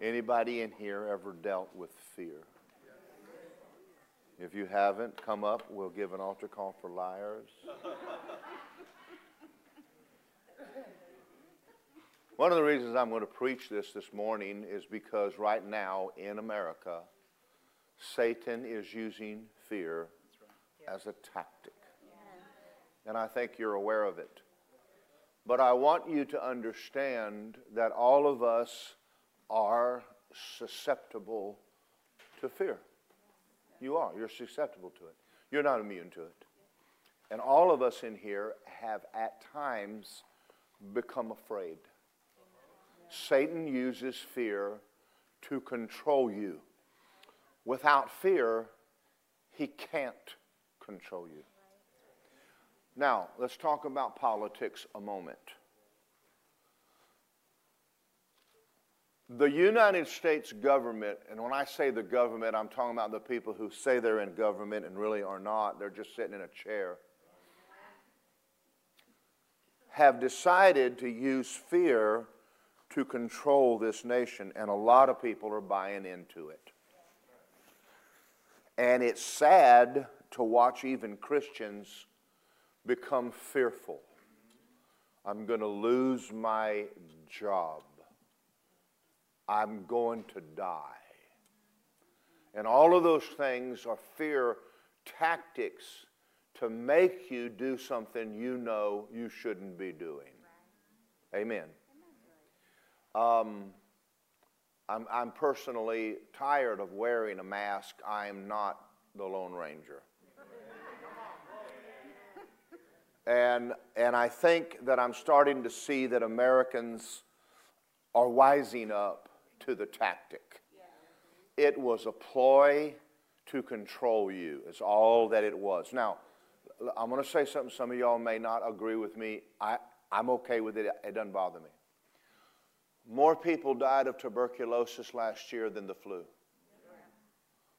Anybody in here ever dealt with fear? If you haven't, come up. We'll give an altar call for liars. One of the reasons I'm going to preach this this morning is because right now in America, Satan is using fear as a tactic. And I think you're aware of it. But I want you to understand that all of us are susceptible to fear. You are. You're susceptible to it. You're not immune to it. And all of us in here have at times become afraid. Satan uses fear to control you. Without fear, he can't control you. Now, let's talk about politics a moment. The United States government, and when I say the government, I'm talking about the people who say they're in government and really are not, they're just sitting in a chair, have decided to use fear to control this nation, and a lot of people are buying into it. And it's sad to watch even Christians become fearful. I'm going to lose my job. I'm going to die. And all of those things are fear tactics to make you do something you know you shouldn't be doing. Amen. Um, I'm, I'm personally tired of wearing a mask. I'm not the Lone Ranger. And, and I think that I'm starting to see that Americans are wising up to the tactic. It was a ploy to control you, is all that it was. Now, I'm going to say something some of y'all may not agree with me. I, I'm okay with it, it doesn't bother me. More people died of tuberculosis last year than the flu.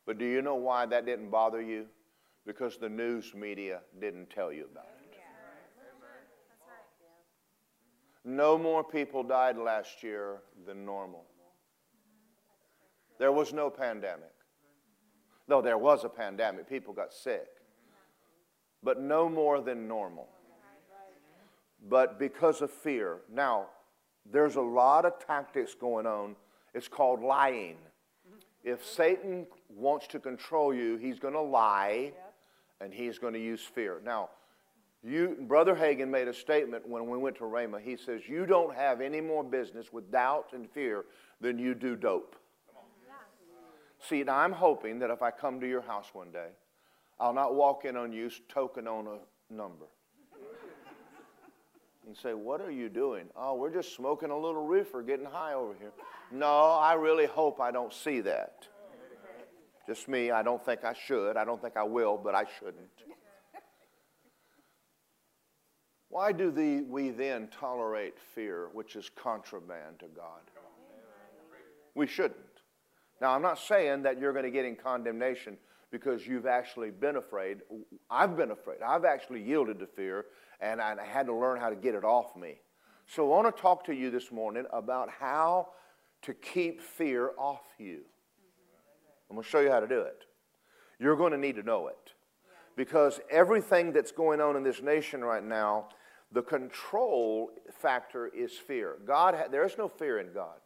But do you know why that didn't bother you? Because the news media didn't tell you about it. No more people died last year than normal. There was no pandemic. Though there was a pandemic, people got sick. But no more than normal. But because of fear. Now, there's a lot of tactics going on. It's called lying. If Satan wants to control you, he's going to lie and he's going to use fear. Now, you, Brother Hagin made a statement when we went to Rhema. He says, You don't have any more business with doubt and fear than you do dope. See, now I'm hoping that if I come to your house one day, I'll not walk in on you token on a number and say, What are you doing? Oh, we're just smoking a little reefer, getting high over here. No, I really hope I don't see that. Just me, I don't think I should. I don't think I will, but I shouldn't. Why do the, we then tolerate fear, which is contraband to God? We shouldn't. Now, I'm not saying that you're going to get in condemnation because you've actually been afraid. I've been afraid. I've actually yielded to fear, and I had to learn how to get it off me. So, I want to talk to you this morning about how to keep fear off you. I'm going to show you how to do it. You're going to need to know it. Because everything that's going on in this nation right now the control factor is fear. God, ha- there is no fear in God.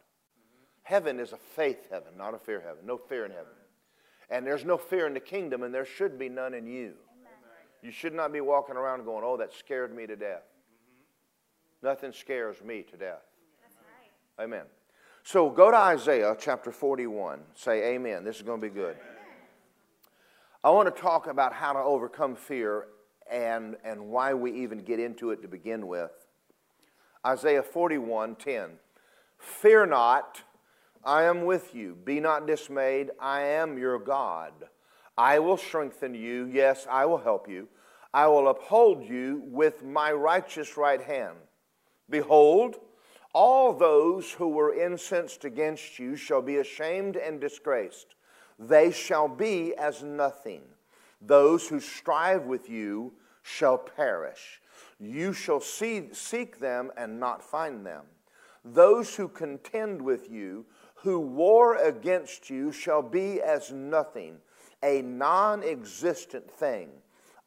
Heaven is a faith heaven, not a fear heaven. No fear in heaven. And there's no fear in the kingdom, and there should be none in you. You should not be walking around going, oh, that scared me to death. Nothing scares me to death. Amen. So go to Isaiah chapter 41. Say amen. This is going to be good. I want to talk about how to overcome fear and, and why we even get into it to begin with. Isaiah 41 10. Fear not, I am with you. Be not dismayed, I am your God. I will strengthen you. Yes, I will help you. I will uphold you with my righteous right hand. Behold, all those who were incensed against you shall be ashamed and disgraced. They shall be as nothing. Those who strive with you shall perish. You shall see, seek them and not find them. those who contend with you, who war against you, shall be as nothing, a non existent thing.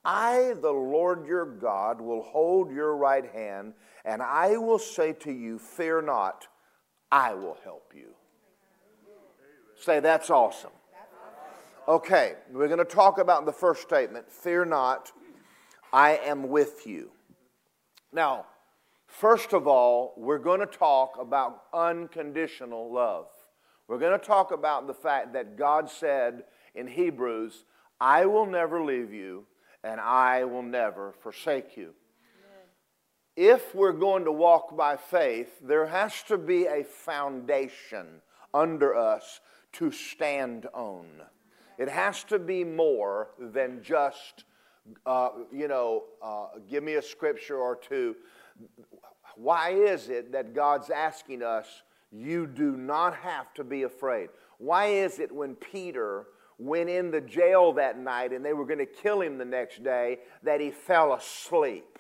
I, the Lord your God, will hold your right hand, and I will say to you, Fear not, I will help you. Say, that's awesome. Okay, we're going to talk about the first statement Fear not, I am with you. Now, first of all, we're going to talk about unconditional love. We're going to talk about the fact that God said in Hebrews, I will never leave you and I will never forsake you. If we're going to walk by faith, there has to be a foundation under us to stand on. It has to be more than just uh, you know, uh, give me a scripture or two. Why is it that God's asking us, you do not have to be afraid? Why is it when Peter went in the jail that night and they were going to kill him the next day that he fell asleep?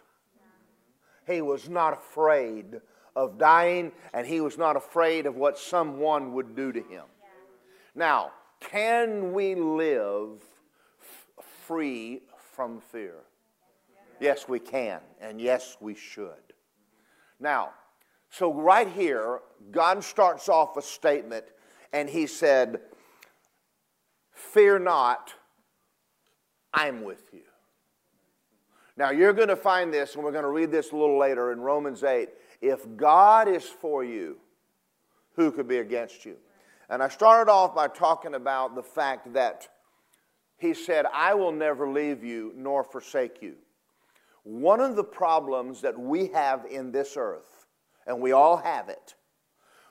He was not afraid of dying and he was not afraid of what someone would do to him. Now, can we live f- free from fear? Yes, we can, and yes, we should. Now, so right here, God starts off a statement, and He said, Fear not, I'm with you. Now, you're going to find this, and we're going to read this a little later in Romans 8. If God is for you, who could be against you? And I started off by talking about the fact that he said, I will never leave you nor forsake you. One of the problems that we have in this earth, and we all have it,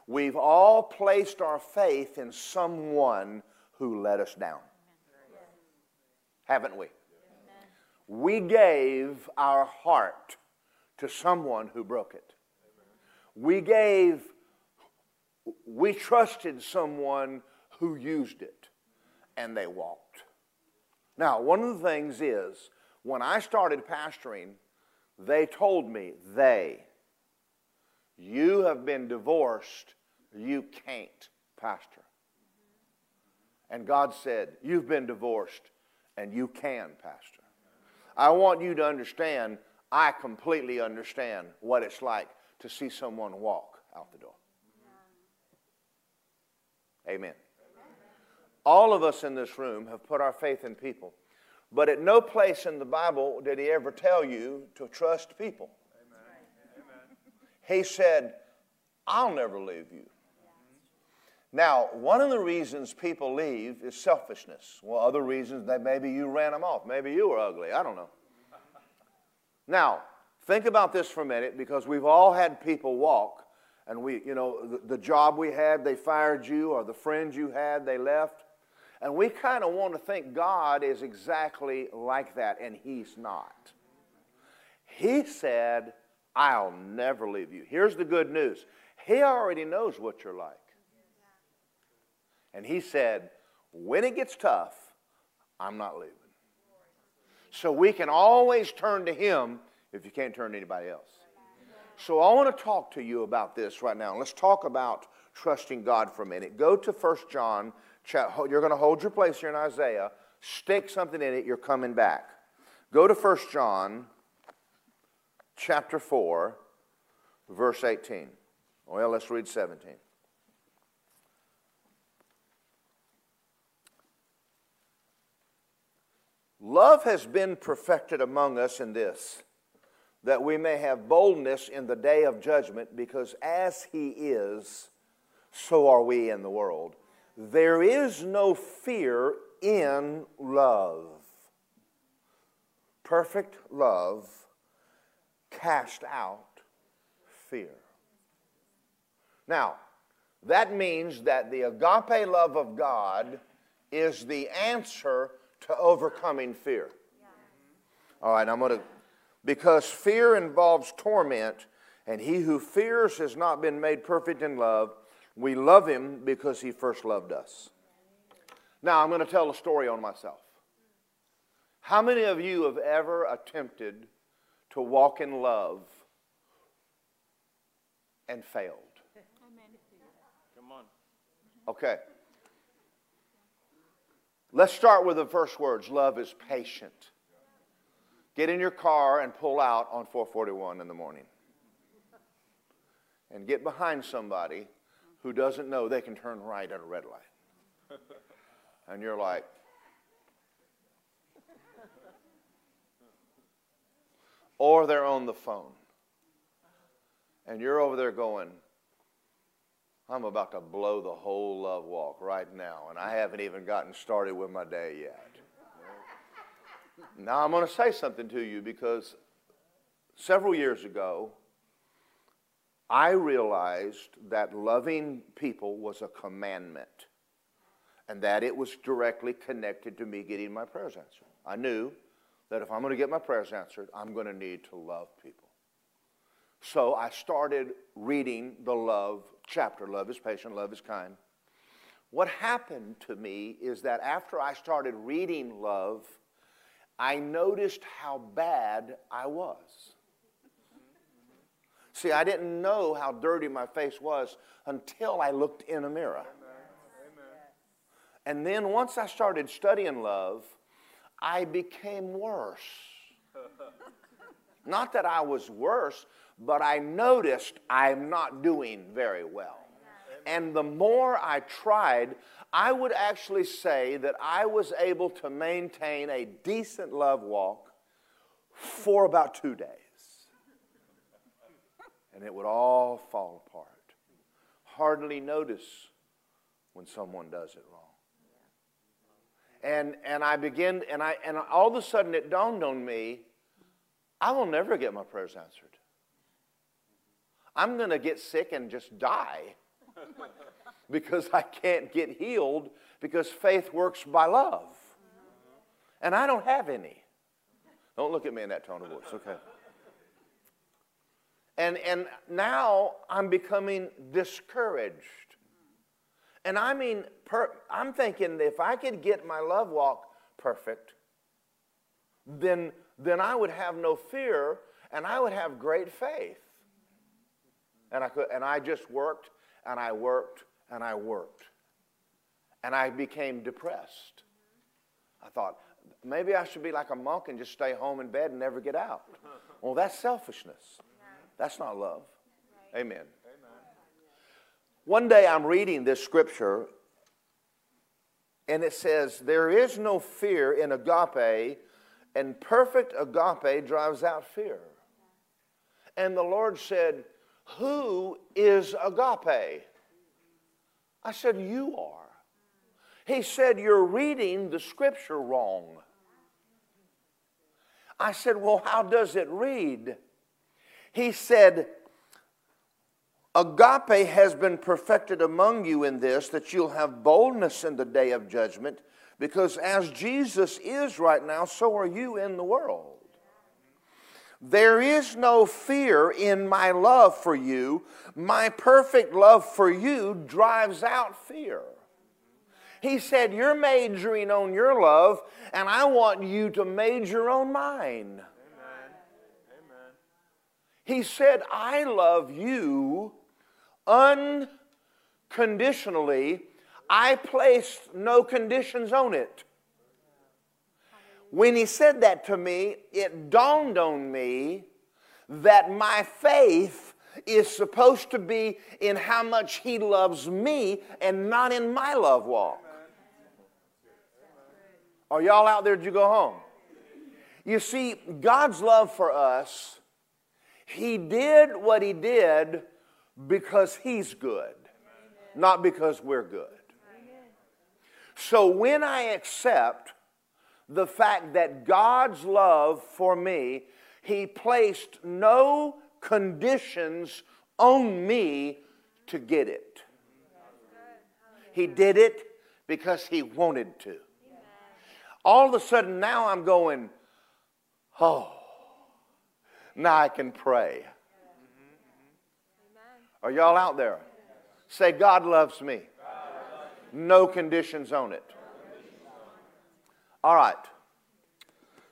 we've all placed our faith in someone who let us down. Haven't we? We gave our heart to someone who broke it. We gave, we trusted someone who used it, and they walked. Now, one of the things is, when I started pastoring, they told me, they, you have been divorced, you can't pastor. And God said, You've been divorced and you can pastor. I want you to understand, I completely understand what it's like to see someone walk out the door. Amen. All of us in this room have put our faith in people. But at no place in the Bible did he ever tell you to trust people. He said, I'll never leave you. Now, one of the reasons people leave is selfishness. Well, other reasons that maybe you ran them off. Maybe you were ugly. I don't know. Now, think about this for a minute because we've all had people walk and we, you know, the, the job we had, they fired you, or the friends you had, they left. And we kind of want to think God is exactly like that, and He's not. He said, I'll never leave you. Here's the good news He already knows what you're like. And He said, when it gets tough, I'm not leaving. So we can always turn to Him if you can't turn to anybody else. So I want to talk to you about this right now. Let's talk about trusting God for a minute. Go to 1 John you're going to hold your place here in Isaiah, stick something in it, you're coming back. Go to 1 John chapter 4, verse 18. Well, let's read 17. Love has been perfected among us in this, that we may have boldness in the day of judgment, because as He is, so are we in the world. There is no fear in love. Perfect love cast out fear. Now, that means that the agape love of God is the answer to overcoming fear. All right, I'm going to, because fear involves torment, and he who fears has not been made perfect in love. We love him because he first loved us. Now, I'm going to tell a story on myself. How many of you have ever attempted to walk in love and failed? Come on. Okay. Let's start with the first words. Love is patient. Get in your car and pull out on 441 in the morning. And get behind somebody who doesn't know they can turn right at a red light. And you're like, or they're on the phone. And you're over there going, I'm about to blow the whole love walk right now, and I haven't even gotten started with my day yet. Now, I'm going to say something to you because several years ago, I realized that loving people was a commandment and that it was directly connected to me getting my prayers answered. I knew that if I'm going to get my prayers answered, I'm going to need to love people. So I started reading the love chapter Love is Patient, Love is Kind. What happened to me is that after I started reading love, I noticed how bad I was. See, I didn't know how dirty my face was until I looked in a mirror. And then once I started studying love, I became worse. Not that I was worse, but I noticed I'm not doing very well. And the more I tried, I would actually say that I was able to maintain a decent love walk for about two days. And it would all fall apart. Hardly notice when someone does it wrong. And, and I begin, and, I, and all of a sudden it dawned on me I will never get my prayers answered. I'm going to get sick and just die because I can't get healed because faith works by love. And I don't have any. Don't look at me in that tone of voice, okay? And, and now I'm becoming discouraged. And I mean, per, I'm thinking if I could get my love walk perfect, then, then I would have no fear and I would have great faith. And I, could, and I just worked and I worked and I worked. And I became depressed. I thought, maybe I should be like a monk and just stay home in bed and never get out. Well, that's selfishness. That's not love. Amen. One day I'm reading this scripture and it says, There is no fear in agape, and perfect agape drives out fear. And the Lord said, who is agape? I said, You are. He said, You're reading the scripture wrong. I said, Well, how does it read? He said, Agape has been perfected among you in this, that you'll have boldness in the day of judgment, because as Jesus is right now, so are you in the world. There is no fear in my love for you. My perfect love for you drives out fear. He said, You're majoring on your love, and I want you to major on mine. Amen. Amen. He said, I love you unconditionally. I placed no conditions on it. When he said that to me, it dawned on me that my faith is supposed to be in how much he loves me and not in my love walk. Are y'all out there? Did you go home? You see, God's love for us, He did what He did because He's good, not because we're good. So when I accept the fact that God's love for me, He placed no conditions on me to get it. He did it because He wanted to. All of a sudden, now I'm going, oh, now I can pray. Are y'all out there? Say, God loves me. No conditions on it. All right.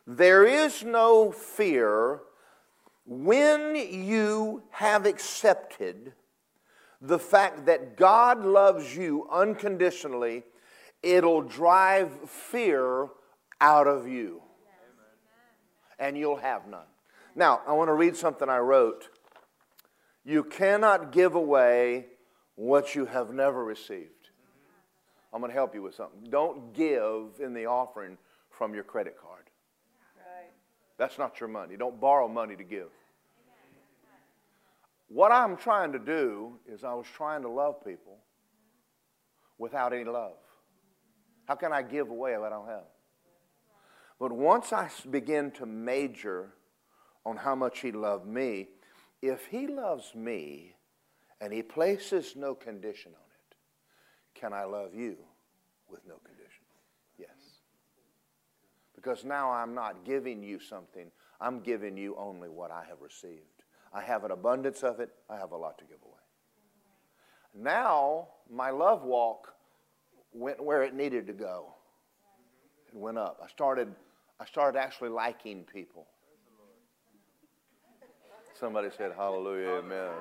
There is no fear when you have accepted the fact that God loves you unconditionally, it'll drive fear out of you. And you'll have none. Now, I want to read something I wrote. You cannot give away what you have never received. I'm going to help you with something. Don't give in the offering from your credit card. That's not your money. Don't borrow money to give. What I'm trying to do is I was trying to love people without any love. How can I give away what I don't have? But once I begin to major on how much He loved me, if He loves me and He places no condition on it, can I love you with no condition? Yes. Because now I'm not giving you something, I'm giving you only what I have received. I have an abundance of it, I have a lot to give away. Now, my love walk went where it needed to go. It went up. I started, I started actually liking people. Somebody said, Hallelujah, Amen.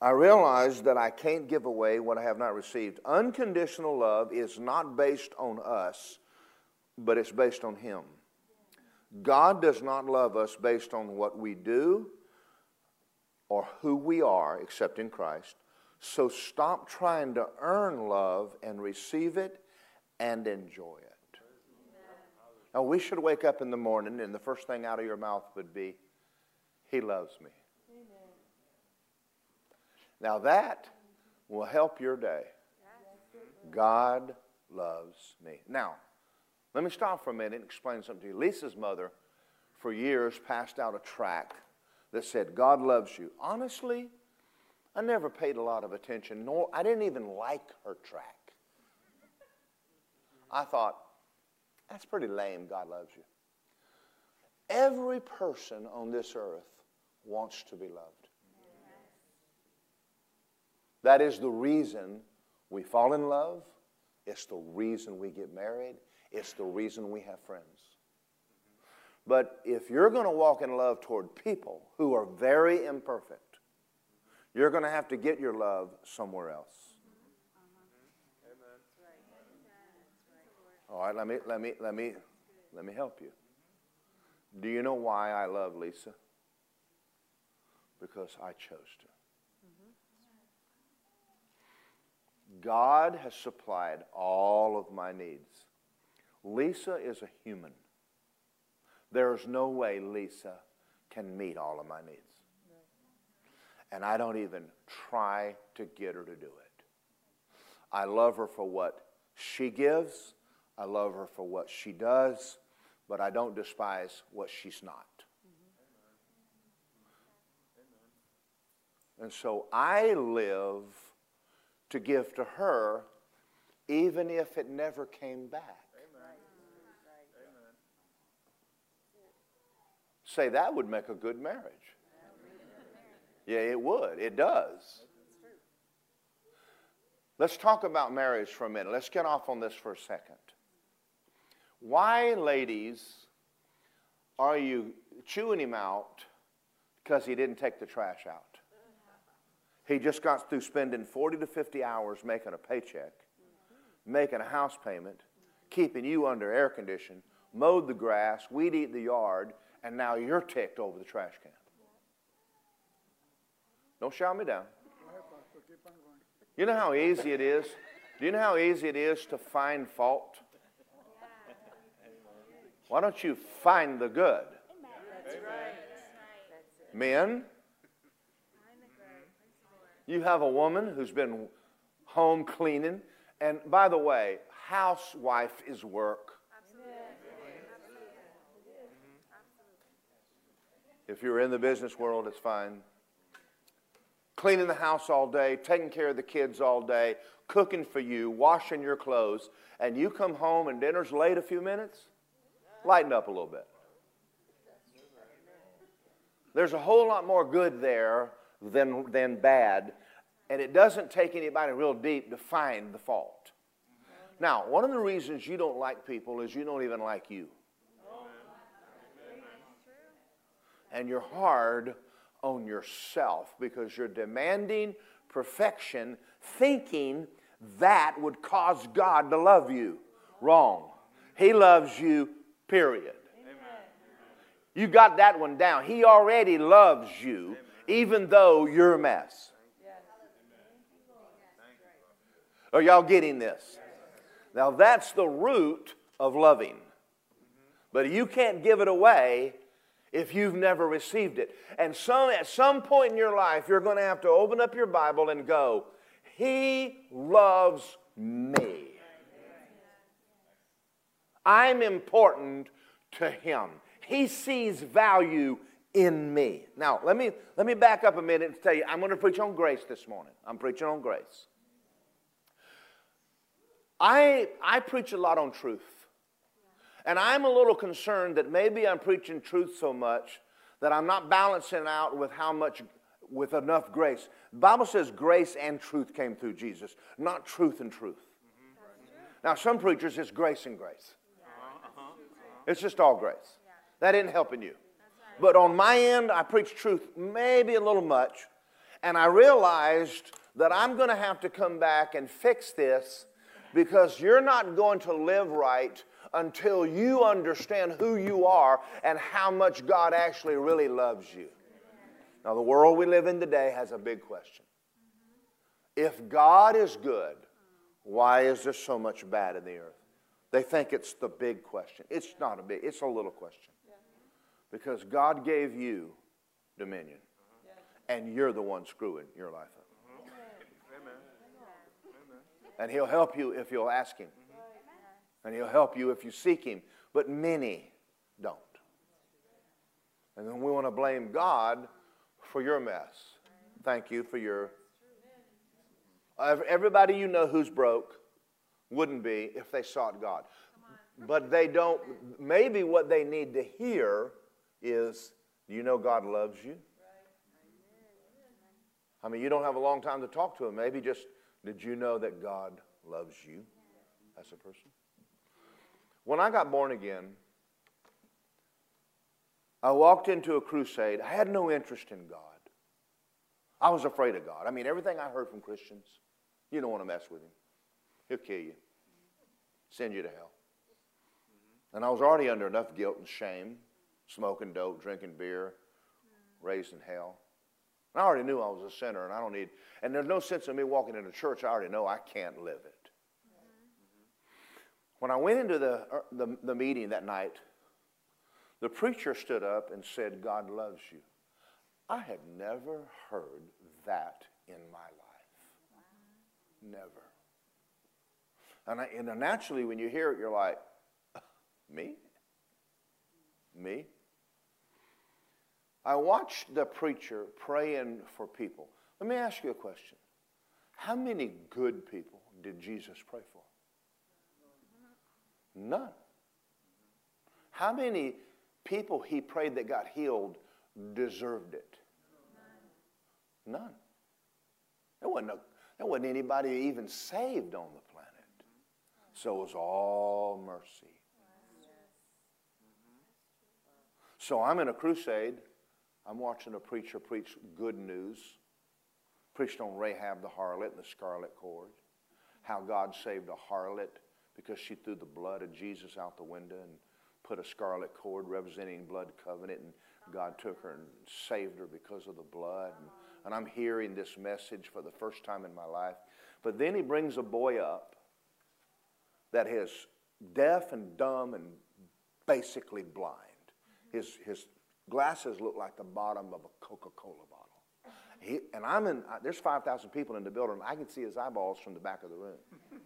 I realize that I can't give away what I have not received. Unconditional love is not based on us, but it's based on Him. God does not love us based on what we do or who we are, except in Christ. So stop trying to earn love and receive it and enjoy it. Now, we should wake up in the morning and the first thing out of your mouth would be, He loves me. Now, that will help your day. God loves me. Now, let me stop for a minute and explain something to you. Lisa's mother, for years, passed out a tract that said, God loves you. Honestly, I never paid a lot of attention, nor I didn't even like her tract. I thought, that's pretty lame, God loves you. Every person on this earth wants to be loved. That is the reason we fall in love. It's the reason we get married. It's the reason we have friends. But if you're going to walk in love toward people who are very imperfect, you're going to have to get your love somewhere else. All right, let me let me let me let me help you. Do you know why I love Lisa? Because I chose to. Mm-hmm. God has supplied all of my needs. Lisa is a human. There's no way Lisa can meet all of my needs. And I don't even try to get her to do it. I love her for what she gives, I love her for what she does, but I don't despise what she's not. And so I live to give to her, even if it never came back. Say that would make a good marriage. Yeah, it would. It does. Let's talk about marriage for a minute. Let's get off on this for a second. Why, ladies, are you chewing him out because he didn't take the trash out? He just got through spending 40 to 50 hours making a paycheck, making a house payment, keeping you under air condition, mowed the grass, weed eat the yard, and now you're ticked over the trash can. Don't shout me down. You know how easy it is? Do you know how easy it is to find fault? Why don't you find the good? Men, you have a woman who's been home cleaning. And by the way, housewife is work. If you're in the business world, it's fine. Cleaning the house all day, taking care of the kids all day, cooking for you, washing your clothes, and you come home and dinner's late a few minutes, lighten up a little bit. There's a whole lot more good there than, than bad, and it doesn't take anybody real deep to find the fault. Now, one of the reasons you don't like people is you don't even like you. And you're hard on yourself because you're demanding perfection, thinking that would cause God to love you. Wrong. He loves you, period. You got that one down. He already loves you, even though you're a mess. Are y'all getting this? Now, that's the root of loving. But you can't give it away if you've never received it. And some, at some point in your life, you're going to have to open up your Bible and go, He loves me. I'm important to Him. He sees value in me. Now, let me, let me back up a minute and tell you, I'm going to preach on grace this morning. I'm preaching on grace. I, I preach a lot on truth. And I'm a little concerned that maybe I'm preaching truth so much that I'm not balancing out with how much, with enough grace. The Bible says grace and truth came through Jesus, not truth and truth. Now, some preachers, it's grace and grace. It's just all grace. That isn't helping you. But on my end, I preach truth maybe a little much. And I realized that I'm going to have to come back and fix this because you're not going to live right until you understand who you are and how much God actually really loves you. Now, the world we live in today has a big question. If God is good, why is there so much bad in the earth? They think it's the big question. It's not a big, it's a little question. Because God gave you dominion, and you're the one screwing your life up. And He'll help you if you'll ask Him. And He'll help you if you seek Him. But many don't. And then we want to blame God for your mess. Thank you for your. Everybody you know who's broke wouldn't be if they sought God. But they don't, maybe what they need to hear is do you know God loves you? I mean, you don't have a long time to talk to Him. Maybe just did you know that God loves you as a person? When I got born again, I walked into a crusade. I had no interest in God. I was afraid of God. I mean, everything I heard from Christians, you don't want to mess with him. He'll kill you, send you to hell. And I was already under enough guilt and shame, smoking dope, drinking beer, raised in hell. I already knew I was a sinner, and I don't need, and there's no sense in me walking into church. I already know I can't live it. When I went into the, uh, the, the meeting that night, the preacher stood up and said, God loves you. I had never heard that in my life. Never. And, I, and naturally, when you hear it, you're like, me? Me? I watched the preacher praying for people. Let me ask you a question. How many good people did Jesus pray for? None. How many people he prayed that got healed deserved it? None. There wasn't, no, there wasn't anybody even saved on the planet. So it was all mercy. So I'm in a crusade. I'm watching a preacher preach good news. Preached on Rahab the harlot and the scarlet cord. How God saved a harlot because she threw the blood of Jesus out the window and put a scarlet cord representing blood covenant and God took her and saved her because of the blood. And, and I'm hearing this message for the first time in my life. But then he brings a boy up that is deaf and dumb and basically blind. His, his glasses look like the bottom of a Coca Cola bottle. He, and I'm in, there's 5,000 people in the building. I can see his eyeballs from the back of the room.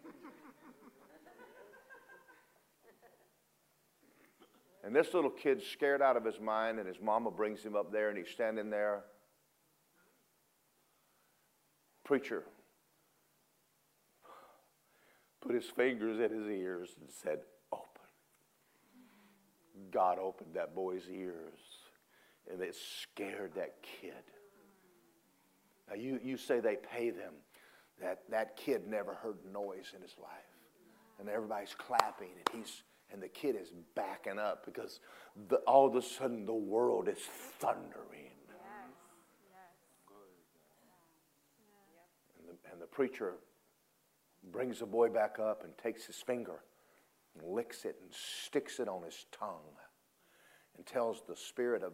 And this little kid's scared out of his mind, and his mama brings him up there, and he's standing there. Preacher put his fingers at his ears and said, Open. God opened that boy's ears, and it scared that kid. Now, you, you say they pay them. That, that kid never heard noise in his life. And everybody's clapping, and, he's, and the kid is backing up because the, all of a sudden the world is thundering. and the preacher brings the boy back up and takes his finger and licks it and sticks it on his tongue and tells the spirit of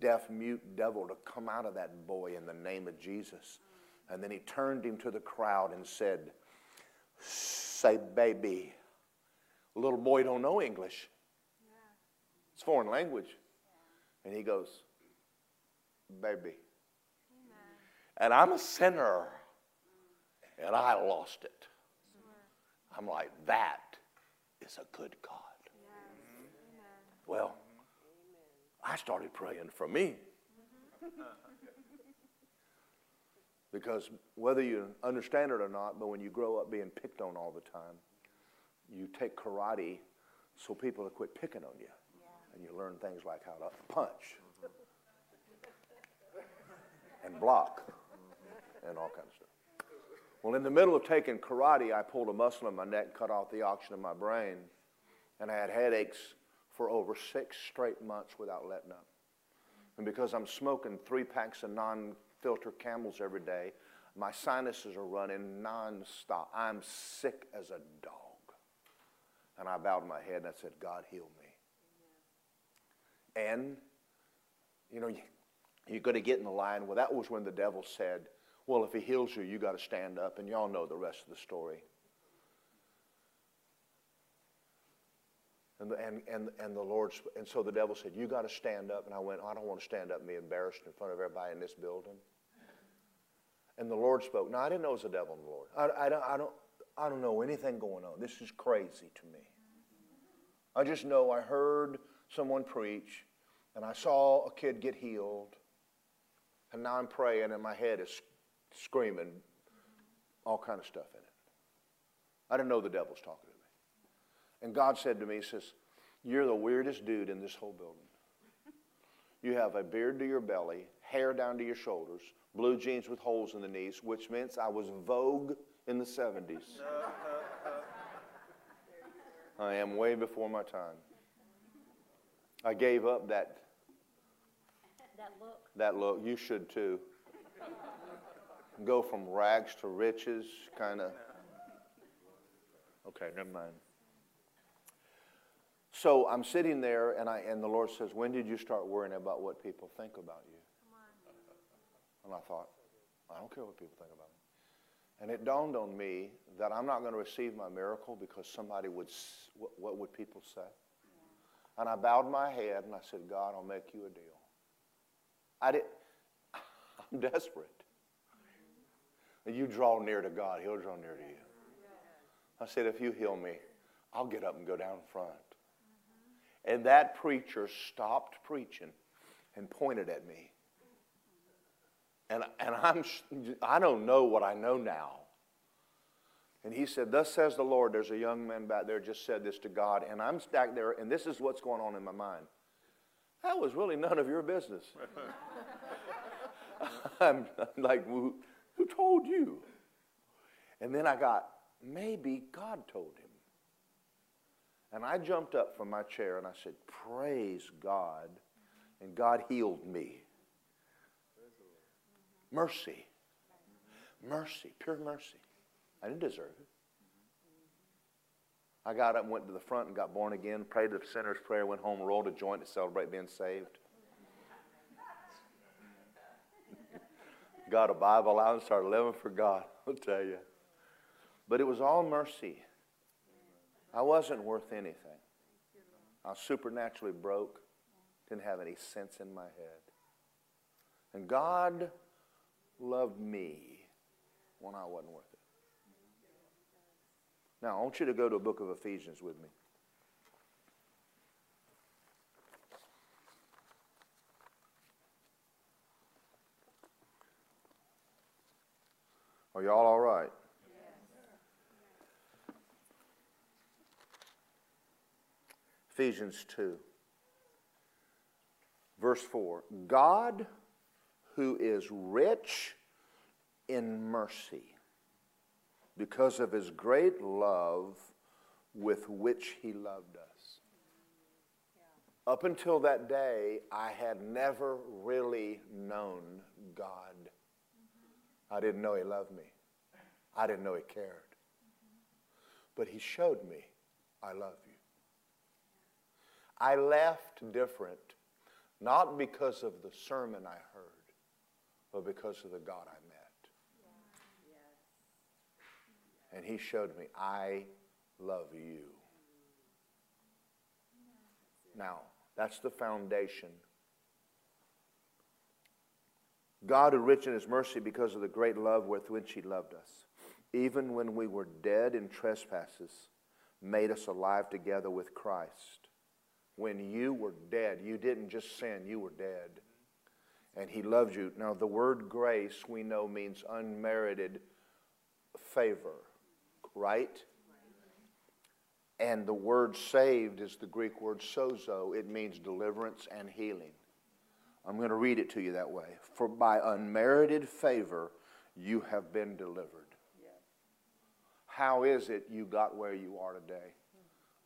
deaf, mute devil to come out of that boy in the name of Jesus. And then he turned him to the crowd and said, Say, baby. The little boy don't know English. It's foreign language. And he goes, baby. And I'm a sinner. And I lost it. I'm like, that is a good God. Well, I started praying for me. because whether you understand it or not, but when you grow up being picked on all the time, you take karate so people will quit picking on you. Yeah. And you learn things like how to punch and block and all kinds of stuff. Well, in the middle of taking karate, I pulled a muscle in my neck, cut off the oxygen in my brain, and I had headaches for over six straight months without letting up. And because I'm smoking three packs of non filter camels every day, my sinuses are running nonstop. I'm sick as a dog. And I bowed my head and I said, God, heal me. And, you know, you're going to get in the line. Well, that was when the devil said, well, if he heals you, you got to stand up. And y'all know the rest of the story. And and, and, and the Lord, and so the devil said, You got to stand up. And I went, I don't want to stand up and be embarrassed in front of everybody in this building. And the Lord spoke. Now, I didn't know it was the devil and the Lord. I, I, don't, I, don't, I don't know anything going on. This is crazy to me. I just know I heard someone preach and I saw a kid get healed. And now I'm praying and my head is screaming all kind of stuff in it. I didn't know the devil's talking. And God said to me, He says, You're the weirdest dude in this whole building. You have a beard to your belly, hair down to your shoulders, blue jeans with holes in the knees, which means I was Vogue in the 70s. I am way before my time. I gave up that that look. That look. You should too. Go from rags to riches, kind of. Okay, never mind. So I'm sitting there, and I and the Lord says, "When did you start worrying about what people think about you?" And I thought, I don't care what people think about me. And it dawned on me that I'm not going to receive my miracle because somebody would, what, what would people say? And I bowed my head and I said, God, I'll make you a deal. I did, I'm desperate. You draw near to God, He'll draw near to you. I said, if you heal me, I'll get up and go down front. And that preacher stopped preaching and pointed at me. And, and I'm, I don't know what I know now. And he said, Thus says the Lord, there's a young man back there just said this to God. And I'm stacked there, and this is what's going on in my mind. That was really none of your business. I'm, I'm like, who, who told you? And then I got, maybe God told him. And I jumped up from my chair and I said, Praise God. And God healed me. Mercy. Mercy, pure mercy. I didn't deserve it. I got up and went to the front and got born again, prayed the sinner's prayer, went home, rolled a joint to celebrate being saved. got a Bible out and started living for God, I'll tell you. But it was all mercy. I wasn't worth anything. I was supernaturally broke, didn't have any sense in my head. And God loved me when I wasn't worth it. Now, I want you to go to a book of Ephesians with me. Are y'all all right? Ephesians 2, verse 4. God who is rich in mercy because of his great love with which he loved us. Up until that day, I had never really known God. I didn't know he loved me. I didn't know He cared. But He showed me, I love you. I left different, not because of the sermon I heard, but because of the God I met. And He showed me, I love you. Now, that's the foundation. God, who rich in his mercy because of the great love with which he loved us, even when we were dead in trespasses, made us alive together with Christ. When you were dead, you didn't just sin, you were dead. And he loved you. Now, the word grace we know means unmerited favor, right? And the word saved is the Greek word sozo. It means deliverance and healing. I'm going to read it to you that way. For by unmerited favor you have been delivered. How is it you got where you are today?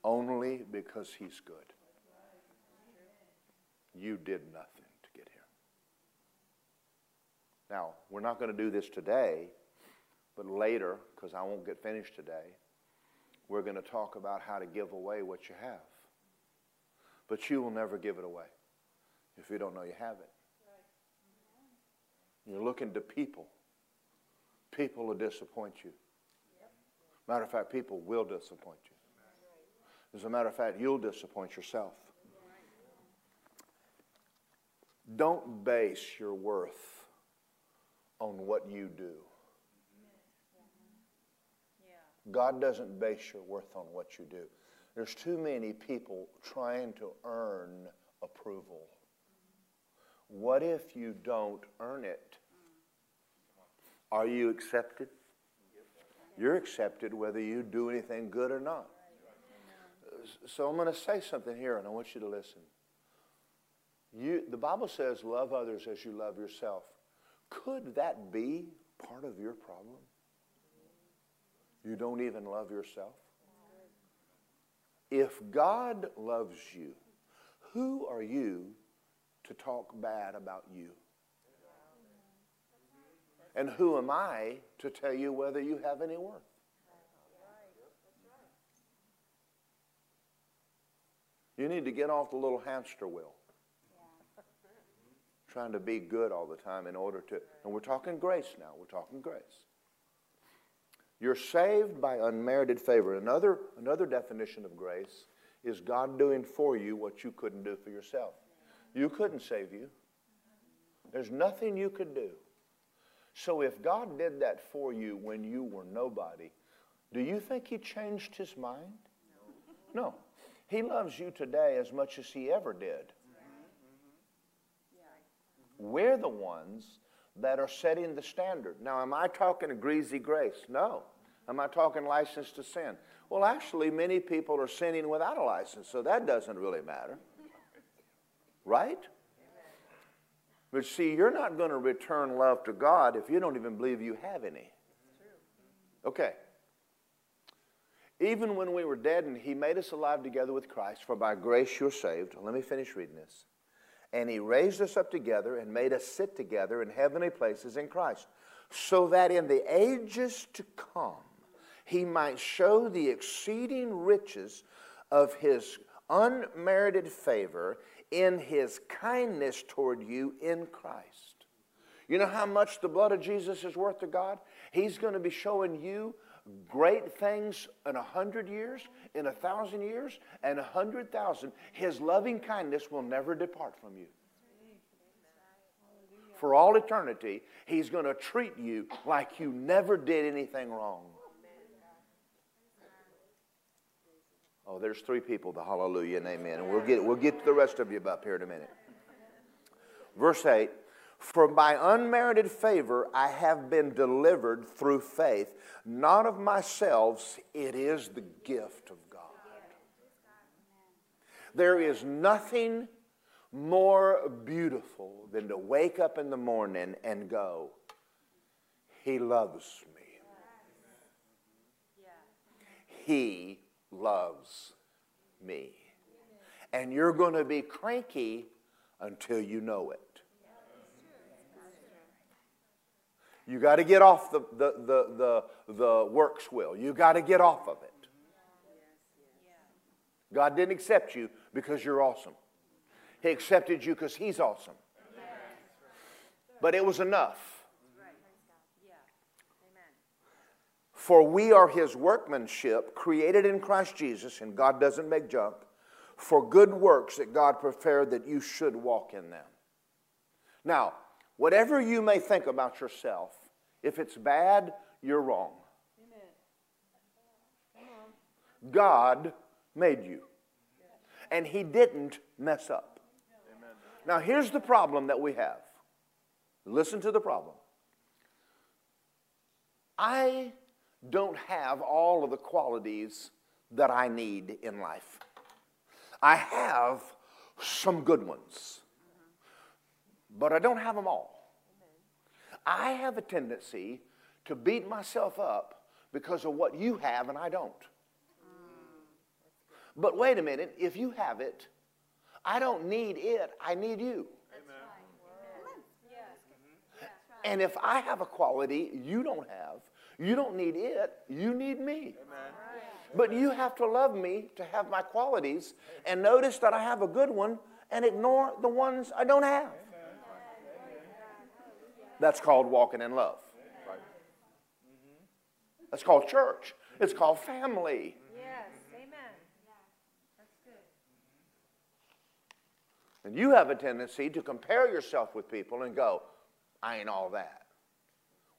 Only because He's good. You did nothing to get here. Now, we're not going to do this today, but later, because I won't get finished today we're going to talk about how to give away what you have. But you will never give it away if you don't know you have it. You're looking to people. People will disappoint you. Matter of fact, people will disappoint you. As a matter of fact, you'll disappoint yourself. Don't base your worth on what you do. God doesn't base your worth on what you do. There's too many people trying to earn approval. What if you don't earn it? Are you accepted? You're accepted whether you do anything good or not. So I'm going to say something here, and I want you to listen. You, the Bible says, love others as you love yourself. Could that be part of your problem? You don't even love yourself? If God loves you, who are you to talk bad about you? And who am I to tell you whether you have any worth? You need to get off the little hamster wheel. Trying to be good all the time in order to, and we're talking grace now, we're talking grace. You're saved by unmerited favor. Another, another definition of grace is God doing for you what you couldn't do for yourself. You couldn't save you. There's nothing you could do. So if God did that for you when you were nobody, do you think he changed his mind? No. He loves you today as much as he ever did. We're the ones that are setting the standard. Now, am I talking a greasy grace? No. Am I talking license to sin? Well, actually, many people are sinning without a license, so that doesn't really matter. Right? But see, you're not going to return love to God if you don't even believe you have any. Okay. Even when we were dead and He made us alive together with Christ, for by grace you're saved. Let me finish reading this. And He raised us up together and made us sit together in heavenly places in Christ, so that in the ages to come, he might show the exceeding riches of his unmerited favor in his kindness toward you in Christ. You know how much the blood of Jesus is worth to God? He's going to be showing you great things in a hundred years, in a thousand years, and a hundred thousand. His loving kindness will never depart from you. For all eternity, He's going to treat you like you never did anything wrong. Oh, there's three people, the hallelujah and amen. And we'll get, we'll get to the rest of you up here in a minute. Verse 8 For by unmerited favor I have been delivered through faith, not of myself, it is the gift of God. There is nothing more beautiful than to wake up in the morning and go, He loves me. He loves me. And you're going to be cranky until you know it. You got to get off the, the, the, the, the works will. You got to get off of it. God didn't accept you because you're awesome. He accepted you because He's awesome. But it was enough. For we are His workmanship, created in Christ Jesus, and God doesn't make junk, for good works that God prepared that you should walk in them. Now, whatever you may think about yourself, if it's bad, you're wrong. God made you. And He didn't mess up. Now, here's the problem that we have. Listen to the problem. I don't have all of the qualities that I need in life. I have some good ones, but I don't have them all. I have a tendency to beat myself up because of what you have and I don't. But wait a minute, if you have it, I don't need it, I need you. And if I have a quality you don't have, you don't need it, you need me. But you have to love me to have my qualities and notice that I have a good one and ignore the ones I don't have. That's called walking in love. That's called church. It's called family. Yes, amen. Yeah, that's good. And you have a tendency to compare yourself with people and go, I ain't all that.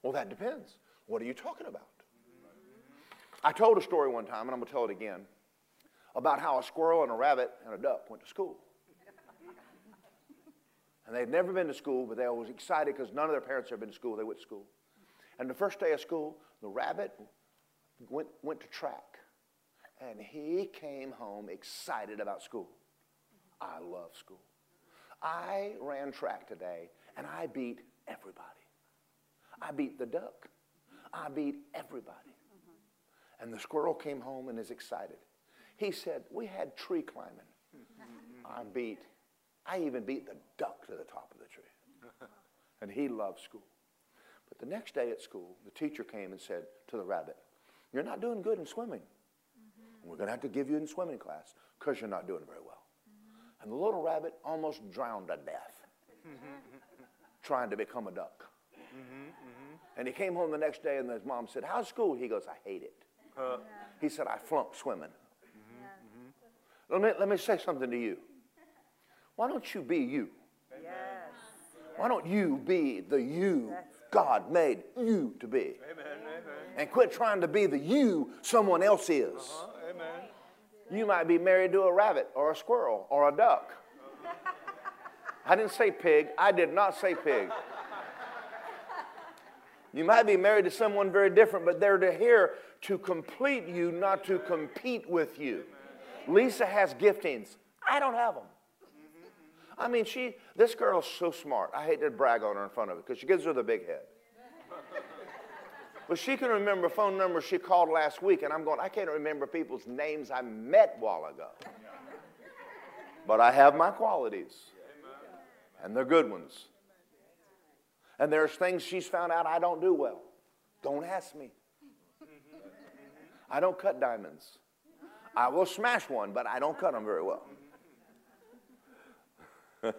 Well, that depends. What are you talking about? I told a story one time, and I'm going to tell it again, about how a squirrel and a rabbit and a duck went to school. And they'd never been to school, but they were excited because none of their parents had been to school. They went to school. And the first day of school, the rabbit went, went to track. And he came home excited about school. I love school. I ran track today and I beat everybody. I beat the duck. I beat everybody. And the squirrel came home and is excited. He said, We had tree climbing. I beat, I even beat the duck to the top of the tree. and he loved school. But the next day at school, the teacher came and said to the rabbit, You're not doing good in swimming. Mm-hmm. We're going to have to give you in swimming class because you're not doing very well. And the little rabbit almost drowned to death trying to become a duck. Mm-hmm, mm-hmm. And he came home the next day and his mom said, How's school? He goes, I hate it. Uh, he said, I flunked swimming. Mm-hmm, let, me, let me say something to you. Why don't you be you? Yes. Why don't you be the you God made you to be? Amen. And quit trying to be the you someone else is. Uh-huh. Amen. You might be married to a rabbit or a squirrel or a duck. I didn't say pig. I did not say pig. You might be married to someone very different, but they're here to complete you, not to compete with you. Lisa has giftings. I don't have them. I mean, she, this girl is so smart. I hate to brag on her in front of it because she gives her the big head. But she can remember phone numbers she called last week, and I'm going, I can't remember people's names I met while ago. But I have my qualities, and they're good ones. And there's things she's found out I don't do well. Don't ask me. I don't cut diamonds. I will smash one, but I don't cut them very well.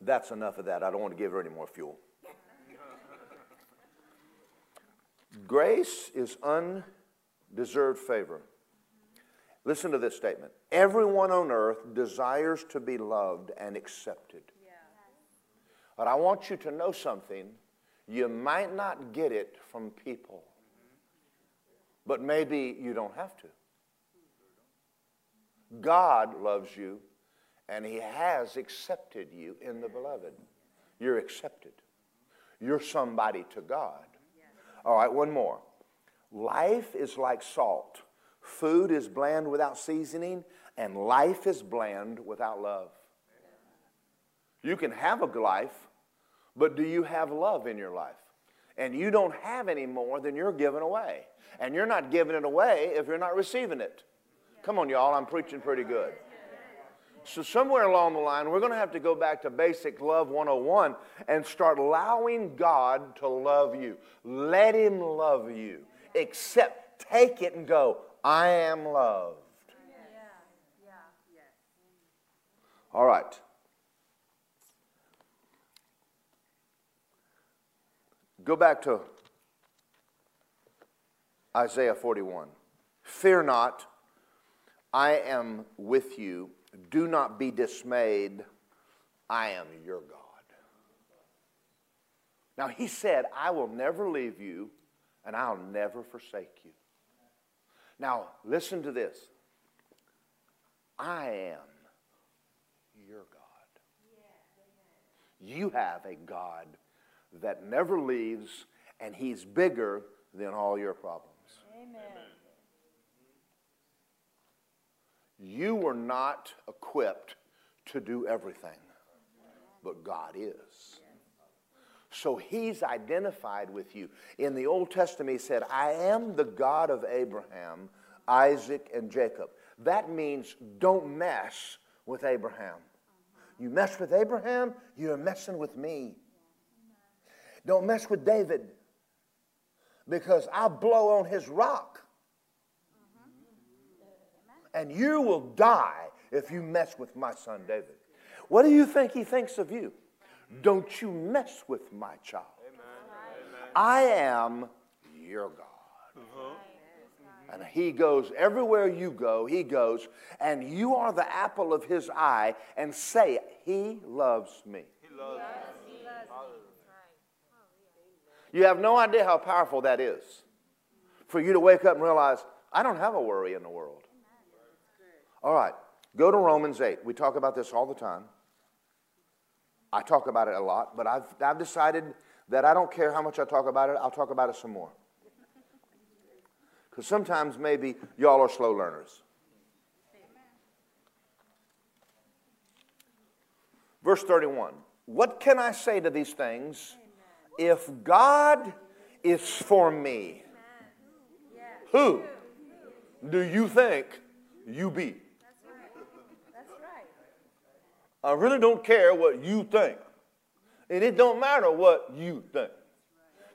That's enough of that. I don't want to give her any more fuel. Grace is undeserved favor. Listen to this statement. Everyone on earth desires to be loved and accepted. Yeah. But I want you to know something. You might not get it from people, but maybe you don't have to. God loves you, and He has accepted you in the beloved. You're accepted. You're somebody to God. All right, one more. Life is like salt. Food is bland without seasoning, and life is bland without love. You can have a life, but do you have love in your life? And you don't have any more than you're giving away. And you're not giving it away if you're not receiving it. Come on, y'all, I'm preaching pretty good. So, somewhere along the line, we're going to have to go back to basic love 101 and start allowing God to love you. Let Him love you. Accept, take it and go, I am loved. All right. Go back to Isaiah 41. Fear not, I am with you. Do not be dismayed. I am your God. Now, he said, I will never leave you and I'll never forsake you. Now, listen to this. I am your God. You have a God that never leaves, and He's bigger than all your problems. Amen. You were not equipped to do everything, but God is. So he's identified with you. In the Old Testament, he said, I am the God of Abraham, Isaac, and Jacob. That means don't mess with Abraham. You mess with Abraham, you're messing with me. Don't mess with David because I'll blow on his rock. And you will die if you mess with my son David. What do you think he thinks of you? Don't you mess with my child. I am your God. And he goes everywhere you go, he goes, and you are the apple of his eye, and say, He loves me. He loves me. You have no idea how powerful that is for you to wake up and realize, I don't have a worry in the world. All right, go to Romans 8. We talk about this all the time. I talk about it a lot, but I've, I've decided that I don't care how much I talk about it, I'll talk about it some more. Because sometimes maybe y'all are slow learners. Verse 31 What can I say to these things? If God is for me, who do you think you be? I really don't care what you think. And it don't matter what you think.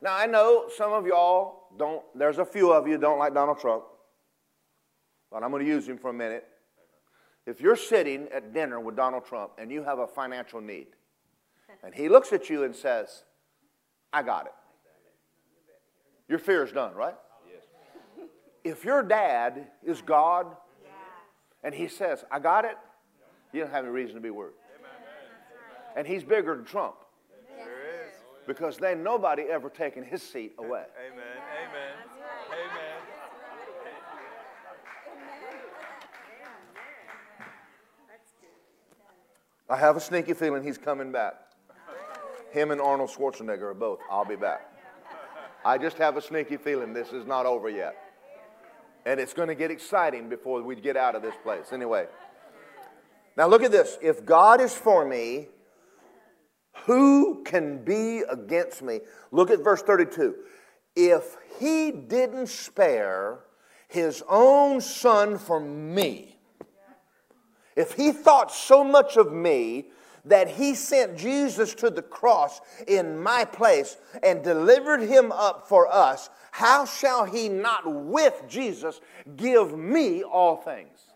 Now I know some of y'all don't, there's a few of you don't like Donald Trump. But I'm going to use him for a minute. If you're sitting at dinner with Donald Trump and you have a financial need, and he looks at you and says, I got it. Your fear is done, right? Yes. If your dad is God and he says, I got it, you don't have any reason to be worried. And he's bigger than Trump. Because then nobody ever taken his seat away. Amen. Amen. Amen. I have a sneaky feeling he's coming back. Him and Arnold Schwarzenegger are both. I'll be back. I just have a sneaky feeling this is not over yet. And it's going to get exciting before we get out of this place. Anyway. Now look at this. If God is for me, who can be against me? Look at verse 32. If he didn't spare his own son for me, if he thought so much of me that he sent Jesus to the cross in my place and delivered him up for us, how shall he not with Jesus give me all things?